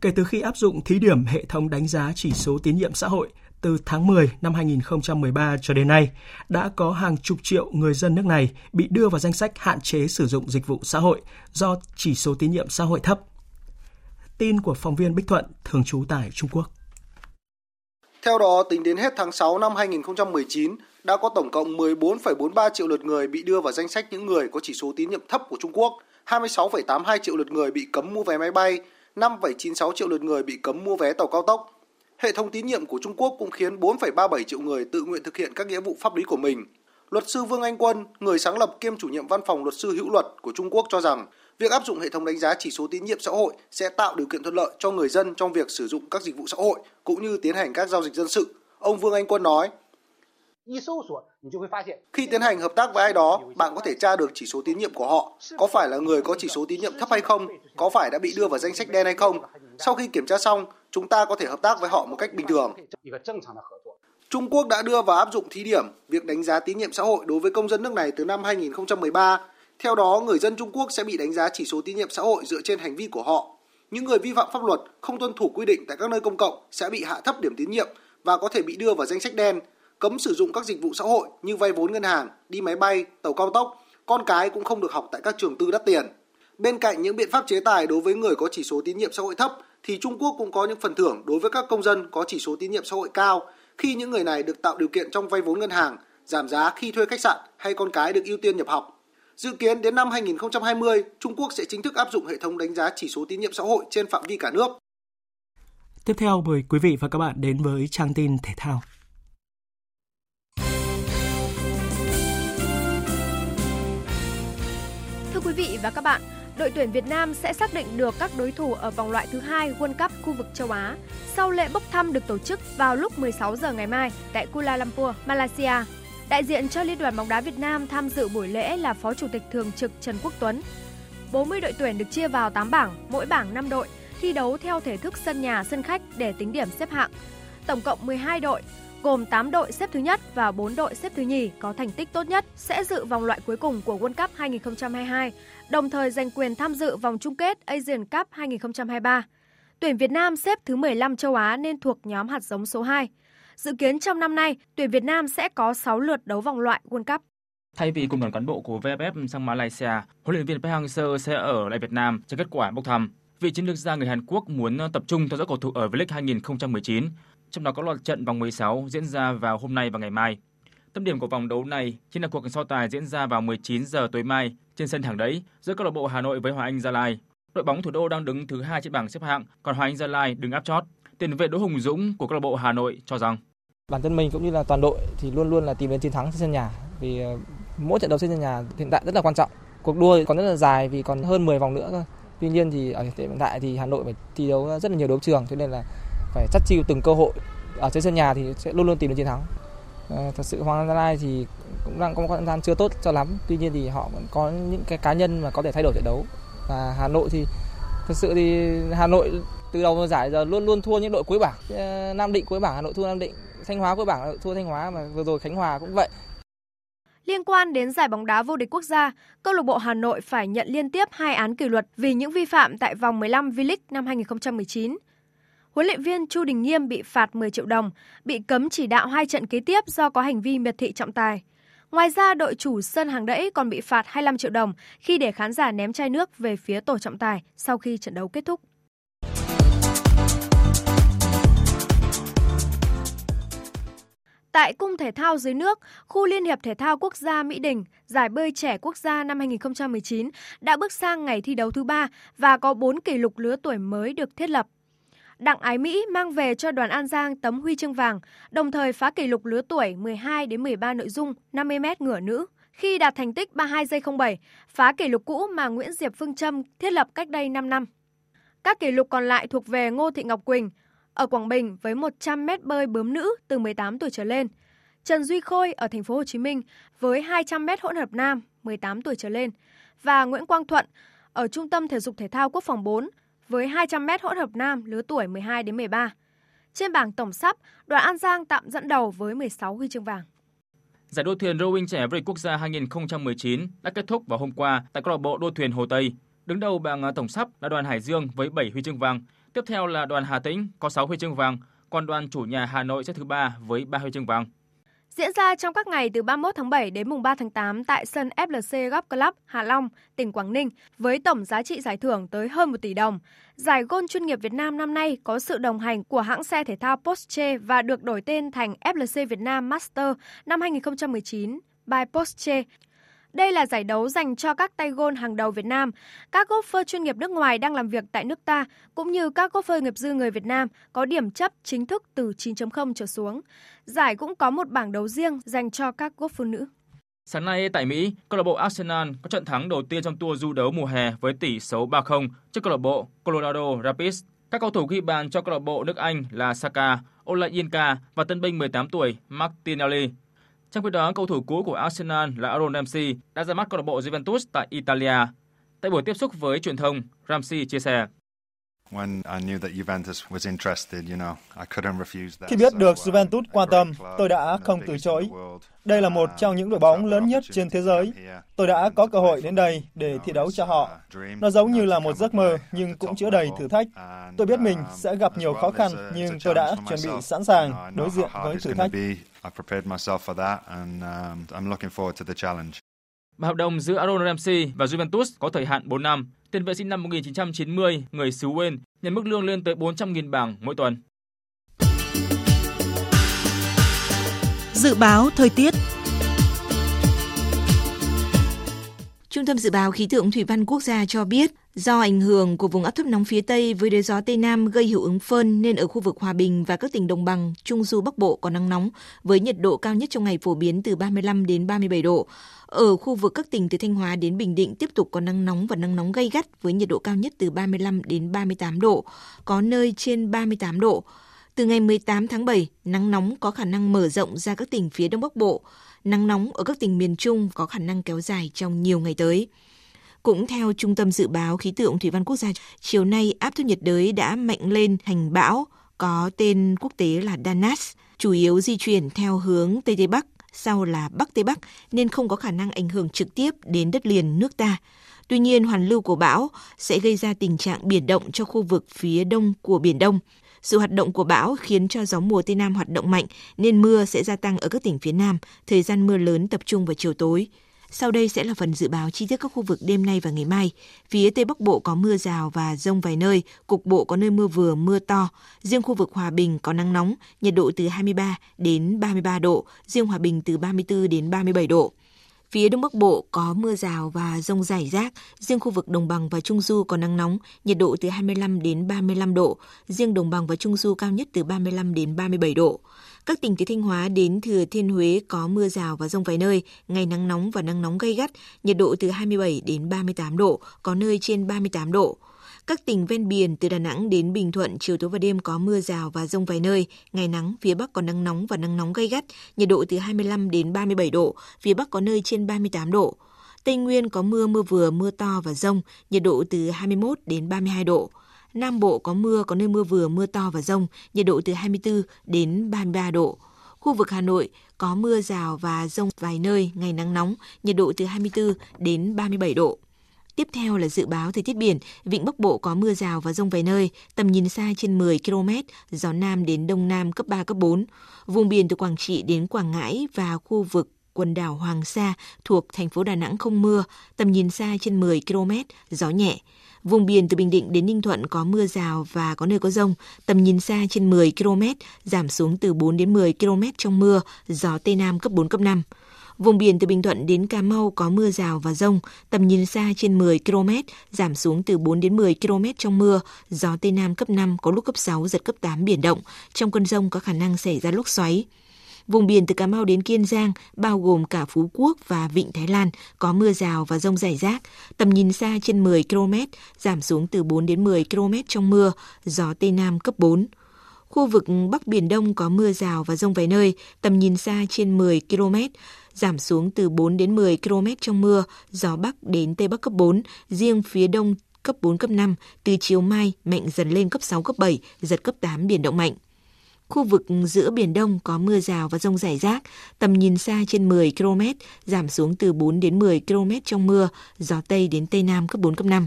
kể từ khi áp dụng thí điểm hệ thống đánh giá chỉ số tín nhiệm xã hội từ tháng 10 năm 2013 cho đến nay, đã có hàng chục triệu người dân nước này bị đưa vào danh sách hạn chế sử dụng dịch vụ xã hội do chỉ số tín nhiệm xã hội thấp. Tin của phóng viên Bích Thuận, thường trú tại Trung Quốc. Theo đó, tính đến hết tháng 6 năm 2019, đã có tổng cộng 14,43 triệu lượt người bị đưa vào danh sách những người có chỉ số tín nhiệm thấp của Trung Quốc, 26,82 triệu lượt người bị cấm mua vé máy bay, 5,96 triệu lượt người bị cấm mua vé tàu cao tốc. Hệ thống tín nhiệm của Trung Quốc cũng khiến 4,37 triệu người tự nguyện thực hiện các nghĩa vụ pháp lý của mình. Luật sư Vương Anh Quân, người sáng lập kiêm chủ nhiệm văn phòng luật sư hữu luật của Trung Quốc cho rằng, việc áp dụng hệ thống đánh giá chỉ số tín nhiệm xã hội sẽ tạo điều kiện thuận lợi cho người dân trong việc sử dụng các dịch vụ xã hội cũng như tiến hành các giao dịch dân sự. Ông Vương Anh Quân nói, khi tiến hành hợp tác với ai đó, bạn có thể tra được chỉ số tín nhiệm của họ, có phải là người có chỉ số tín nhiệm thấp hay không, có phải đã bị đưa vào danh sách đen hay không. Sau khi kiểm tra xong, chúng ta có thể hợp tác với họ một cách bình thường. Trung Quốc đã đưa vào áp dụng thí điểm việc đánh giá tín nhiệm xã hội đối với công dân nước này từ năm 2013. Theo đó, người dân Trung Quốc sẽ bị đánh giá chỉ số tín nhiệm xã hội dựa trên hành vi của họ. Những người vi phạm pháp luật không tuân thủ quy định tại các nơi công cộng sẽ bị hạ thấp điểm tín nhiệm và có thể bị đưa vào danh sách đen, cấm sử dụng các dịch vụ xã hội như vay vốn ngân hàng, đi máy bay, tàu cao tốc, con cái cũng không được học tại các trường tư đắt tiền. Bên cạnh những biện pháp chế tài đối với người có chỉ số tín nhiệm xã hội thấp thì Trung Quốc cũng có những phần thưởng đối với các công dân có chỉ số tín nhiệm xã hội cao khi những người này được tạo điều kiện trong vay vốn ngân hàng, giảm giá khi thuê khách sạn hay con cái được ưu tiên nhập học. Dự kiến đến năm 2020, Trung Quốc sẽ chính thức áp dụng hệ thống đánh giá chỉ số tín nhiệm xã hội trên phạm vi cả nước. Tiếp theo mời quý vị và các bạn đến với trang tin thể thao. Vị và các bạn, đội tuyển Việt Nam sẽ xác định được các đối thủ ở vòng loại thứ hai World Cup khu vực châu Á sau lễ bốc thăm được tổ chức vào lúc 16 giờ ngày mai tại Kuala Lumpur, Malaysia. Đại diện cho Liên đoàn bóng đá Việt Nam tham dự buổi lễ là Phó Chủ tịch Thường trực Trần Quốc Tuấn. 40 đội tuyển được chia vào 8 bảng, mỗi bảng 5 đội, thi đấu theo thể thức sân nhà sân khách để tính điểm xếp hạng. Tổng cộng 12 đội, gồm 8 đội xếp thứ nhất và 4 đội xếp thứ nhì có thành tích tốt nhất sẽ dự vòng loại cuối cùng của World Cup 2022, đồng thời giành quyền tham dự vòng chung kết Asian Cup 2023. Tuyển Việt Nam xếp thứ 15 châu Á nên thuộc nhóm hạt giống số 2. Dự kiến trong năm nay, tuyển Việt Nam sẽ có 6 lượt đấu vòng loại World Cup. Thay vì cùng đoàn cán bộ của VFF sang Malaysia, huấn luyện viên Park Hang-seo sẽ ở lại Việt Nam cho kết quả bốc thăm. Vị chiến lược gia người Hàn Quốc muốn tập trung theo dõi cầu thủ ở V-League 2019, trong đó có loạt trận vòng 16 diễn ra vào hôm nay và ngày mai. Tâm điểm của vòng đấu này chính là cuộc so tài diễn ra vào 19 giờ tối mai trên sân Hàng Đẫy giữa câu lạc bộ Hà Nội với Hoàng Anh Gia Lai. Đội bóng thủ đô đang đứng thứ hai trên bảng xếp hạng, còn Hoàng Anh Gia Lai đứng áp chót. Tiền vệ Đỗ Hùng Dũng của câu lạc bộ Hà Nội cho rằng bản thân mình cũng như là toàn đội thì luôn luôn là tìm đến chiến thắng trên sân nhà vì ờ, mỗi trận đấu trên sân nhà hiện tại rất là quan trọng. Cuộc đua còn rất là dài vì còn hơn 10 vòng nữa thôi. Tuy nhiên thì ở hiện tại thì Hà Nội phải thi đấu rất là nhiều đấu trường cho nên là phải chắc chiêu từng cơ hội ở trên sân nhà thì sẽ luôn luôn tìm được chiến thắng. À, thật sự Hoàng Anh Gia Lai thì cũng đang có một thời gian chưa tốt cho lắm. Tuy nhiên thì họ vẫn có những cái cá nhân mà có thể thay đổi trận đấu. Và Hà Nội thì thật sự thì Hà Nội từ đầu giải giờ luôn luôn thua những đội cuối bảng. Ờ, Nam Định cuối bảng Hà Nội thua Nam Định, Thanh Hóa cuối bảng thua Thanh Hóa mà vừa rồi Khánh Hòa cũng vậy. Liên quan đến giải bóng đá vô địch quốc gia, câu lạc bộ Hà Nội phải nhận liên tiếp hai án kỷ luật vì những vi phạm tại vòng 15 V-League năm 2019. Huấn luyện viên Chu Đình Nghiêm bị phạt 10 triệu đồng, bị cấm chỉ đạo hai trận kế tiếp do có hành vi miệt thị trọng tài. Ngoài ra, đội chủ sân hàng đẫy còn bị phạt 25 triệu đồng khi để khán giả ném chai nước về phía tổ trọng tài sau khi trận đấu kết thúc. Tại Cung Thể thao dưới nước, khu Liên hiệp Thể thao Quốc gia Mỹ Đình, giải bơi trẻ quốc gia năm 2019 đã bước sang ngày thi đấu thứ ba và có 4 kỷ lục lứa tuổi mới được thiết lập. Đặng Ái Mỹ mang về cho đoàn An Giang tấm huy chương vàng, đồng thời phá kỷ lục lứa tuổi 12 đến 13 nội dung 50m ngửa nữ khi đạt thành tích 32 giây 07, phá kỷ lục cũ mà Nguyễn Diệp Phương Trâm thiết lập cách đây 5 năm. Các kỷ lục còn lại thuộc về Ngô Thị Ngọc Quỳnh ở Quảng Bình với 100 m bơi bướm nữ từ 18 tuổi trở lên. Trần Duy Khôi ở thành phố Hồ Chí Minh với 200 m hỗn hợp nam 18 tuổi trở lên và Nguyễn Quang Thuận ở Trung tâm Thể dục Thể thao Quốc phòng 4 với 200 m hỗn hợp nam lứa tuổi 12 đến 13. Trên bảng tổng sắp, đoàn An Giang tạm dẫn đầu với 16 huy chương vàng. Giải đua thuyền rowing trẻ vô địch quốc gia 2019 đã kết thúc vào hôm qua tại câu lạc bộ đua thuyền Hồ Tây. Đứng đầu bảng à, tổng sắp là đoàn Hải Dương với 7 huy chương vàng, tiếp theo là đoàn Hà Tĩnh có 6 huy chương vàng, còn đoàn chủ nhà Hà Nội xếp thứ ba với 3 huy chương vàng. Diễn ra trong các ngày từ 31 tháng 7 đến mùng 3 tháng 8 tại sân FLC Golf Club Hạ Long, tỉnh Quảng Ninh với tổng giá trị giải thưởng tới hơn 1 tỷ đồng. Giải Gôn chuyên nghiệp Việt Nam năm nay có sự đồng hành của hãng xe thể thao Porsche và được đổi tên thành FLC Việt Nam Master năm 2019 by Porsche. Đây là giải đấu dành cho các tay gôn hàng đầu Việt Nam. Các golfer chuyên nghiệp nước ngoài đang làm việc tại nước ta, cũng như các golfer nghiệp dư người Việt Nam có điểm chấp chính thức từ 9.0 trở xuống. Giải cũng có một bảng đấu riêng dành cho các golfer nữ. Sáng nay tại Mỹ, câu lạc bộ Arsenal có trận thắng đầu tiên trong tour du đấu mùa hè với tỷ số 3-0 trước câu lạc bộ Colorado Rapids. Các cầu thủ ghi bàn cho câu lạc bộ nước Anh là Saka, Olayinka và tân binh 18 tuổi Martinelli. Trong khi đó, cầu thủ cũ của Arsenal là Aaron Ramsey đã ra mắt câu lạc bộ Juventus tại Italia. Tại buổi tiếp xúc với truyền thông, Ramsey chia sẻ. Khi biết được Juventus quan tâm, tôi đã không từ chối. Đây là một trong những đội bóng lớn nhất trên thế giới. Tôi đã có cơ hội đến đây để thi đấu cho họ. Nó giống như là một giấc mơ nhưng cũng chứa đầy thử thách. Tôi biết mình sẽ gặp nhiều khó khăn nhưng tôi đã chuẩn bị sẵn sàng đối diện với thử thách. Hợp đồng giữa Aaron Ramsey và Juventus có thời hạn 4 năm. Tiền vệ sinh năm 1990, người xứ Wales, nhận mức lương lên tới 400.000 bảng mỗi tuần. Dự báo thời tiết Trung tâm Dự báo Khí tượng Thủy văn Quốc gia cho biết, do ảnh hưởng của vùng áp thấp nóng phía Tây với đới gió Tây Nam gây hiệu ứng phơn nên ở khu vực Hòa Bình và các tỉnh đồng bằng, Trung Du Bắc Bộ có nắng nóng với nhiệt độ cao nhất trong ngày phổ biến từ 35 đến 37 độ. Ở khu vực các tỉnh từ Thanh Hóa đến Bình Định tiếp tục có nắng nóng và nắng nóng gay gắt với nhiệt độ cao nhất từ 35 đến 38 độ, có nơi trên 38 độ. Từ ngày 18 tháng 7, nắng nóng có khả năng mở rộng ra các tỉnh phía Đông Bắc Bộ. Nắng nóng ở các tỉnh miền Trung có khả năng kéo dài trong nhiều ngày tới. Cũng theo Trung tâm Dự báo Khí tượng Thủy văn Quốc gia, chiều nay áp thấp nhiệt đới đã mạnh lên thành bão có tên quốc tế là Danas, chủ yếu di chuyển theo hướng Tây Tây Bắc, sau là Bắc Tây Bắc nên không có khả năng ảnh hưởng trực tiếp đến đất liền nước ta. Tuy nhiên, hoàn lưu của bão sẽ gây ra tình trạng biển động cho khu vực phía đông của Biển Đông. Sự hoạt động của bão khiến cho gió mùa Tây Nam hoạt động mạnh nên mưa sẽ gia tăng ở các tỉnh phía Nam, thời gian mưa lớn tập trung vào chiều tối. Sau đây sẽ là phần dự báo chi tiết các khu vực đêm nay và ngày mai. Phía Tây Bắc Bộ có mưa rào và rông vài nơi, cục bộ có nơi mưa vừa, mưa to. Riêng khu vực Hòa Bình có nắng nóng, nhiệt độ từ 23 đến 33 độ, riêng Hòa Bình từ 34 đến 37 độ. Phía Đông Bắc Bộ có mưa rào và rông rải rác, riêng khu vực Đồng bằng và Trung Du có nắng nóng, nhiệt độ từ 25 đến 35 độ, riêng Đồng bằng và Trung Du cao nhất từ 35 đến 37 độ. Các tỉnh từ Thanh Hóa đến Thừa Thiên Huế có mưa rào và rông vài nơi, ngày nắng nóng và nắng nóng gay gắt, nhiệt độ từ 27 đến 38 độ, có nơi trên 38 độ. Các tỉnh ven biển từ Đà Nẵng đến Bình Thuận chiều tối và đêm có mưa rào và rông vài nơi, ngày nắng, phía Bắc có nắng nóng và nắng nóng gay gắt, nhiệt độ từ 25 đến 37 độ, phía Bắc có nơi trên 38 độ. Tây Nguyên có mưa mưa vừa, mưa to và rông, nhiệt độ từ 21 đến 32 độ. Nam Bộ có mưa, có nơi mưa vừa, mưa to và rông, nhiệt độ từ 24 đến 33 độ. Khu vực Hà Nội có mưa rào và rông vài nơi, ngày nắng nóng, nhiệt độ từ 24 đến 37 độ. Tiếp theo là dự báo thời tiết biển, vịnh Bắc Bộ có mưa rào và rông vài nơi, tầm nhìn xa trên 10 km, gió Nam đến Đông Nam cấp 3, cấp 4. Vùng biển từ Quảng Trị đến Quảng Ngãi và khu vực quần đảo Hoàng Sa thuộc thành phố Đà Nẵng không mưa, tầm nhìn xa trên 10 km, gió nhẹ. Vùng biển từ Bình Định đến Ninh Thuận có mưa rào và có nơi có rông, tầm nhìn xa trên 10 km, giảm xuống từ 4 đến 10 km trong mưa, gió Tây Nam cấp 4, cấp 5. Vùng biển từ Bình Thuận đến Cà Mau có mưa rào và rông, tầm nhìn xa trên 10 km, giảm xuống từ 4 đến 10 km trong mưa, gió Tây Nam cấp 5 có lúc cấp 6, giật cấp 8 biển động. Trong cơn rông có khả năng xảy ra lúc xoáy. Vùng biển từ Cà Mau đến Kiên Giang, bao gồm cả Phú Quốc và Vịnh Thái Lan, có mưa rào và rông rải rác, tầm nhìn xa trên 10 km, giảm xuống từ 4 đến 10 km trong mưa, gió Tây Nam cấp 4. Khu vực Bắc Biển Đông có mưa rào và rông vài nơi, tầm nhìn xa trên 10 km, giảm xuống từ 4 đến 10 km trong mưa, gió Bắc đến Tây Bắc cấp 4, riêng phía Đông cấp 4, cấp 5, từ chiều mai mạnh dần lên cấp 6, cấp 7, giật cấp 8 biển động mạnh. Khu vực giữa Biển Đông có mưa rào và rông rải rác, tầm nhìn xa trên 10 km, giảm xuống từ 4 đến 10 km trong mưa, gió Tây đến Tây Nam cấp 4, cấp 5.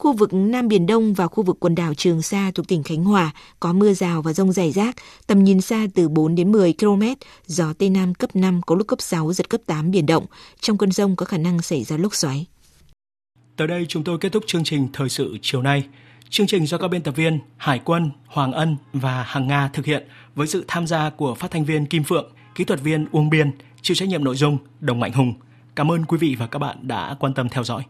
Khu vực Nam Biển Đông và khu vực quần đảo Trường Sa thuộc tỉnh Khánh Hòa có mưa rào và rông rải rác, tầm nhìn xa từ 4 đến 10 km, gió Tây Nam cấp 5 có lúc cấp 6, giật cấp 8 biển động. Trong cơn rông có khả năng xảy ra lốc xoáy. Tới đây chúng tôi kết thúc chương trình Thời sự chiều nay. Chương trình do các biên tập viên Hải Quân, Hoàng Ân và Hằng Nga thực hiện với sự tham gia của phát thanh viên Kim Phượng, kỹ thuật viên Uông Biên, chịu trách nhiệm nội dung Đồng Mạnh Hùng. Cảm ơn quý vị và các bạn đã quan tâm theo dõi.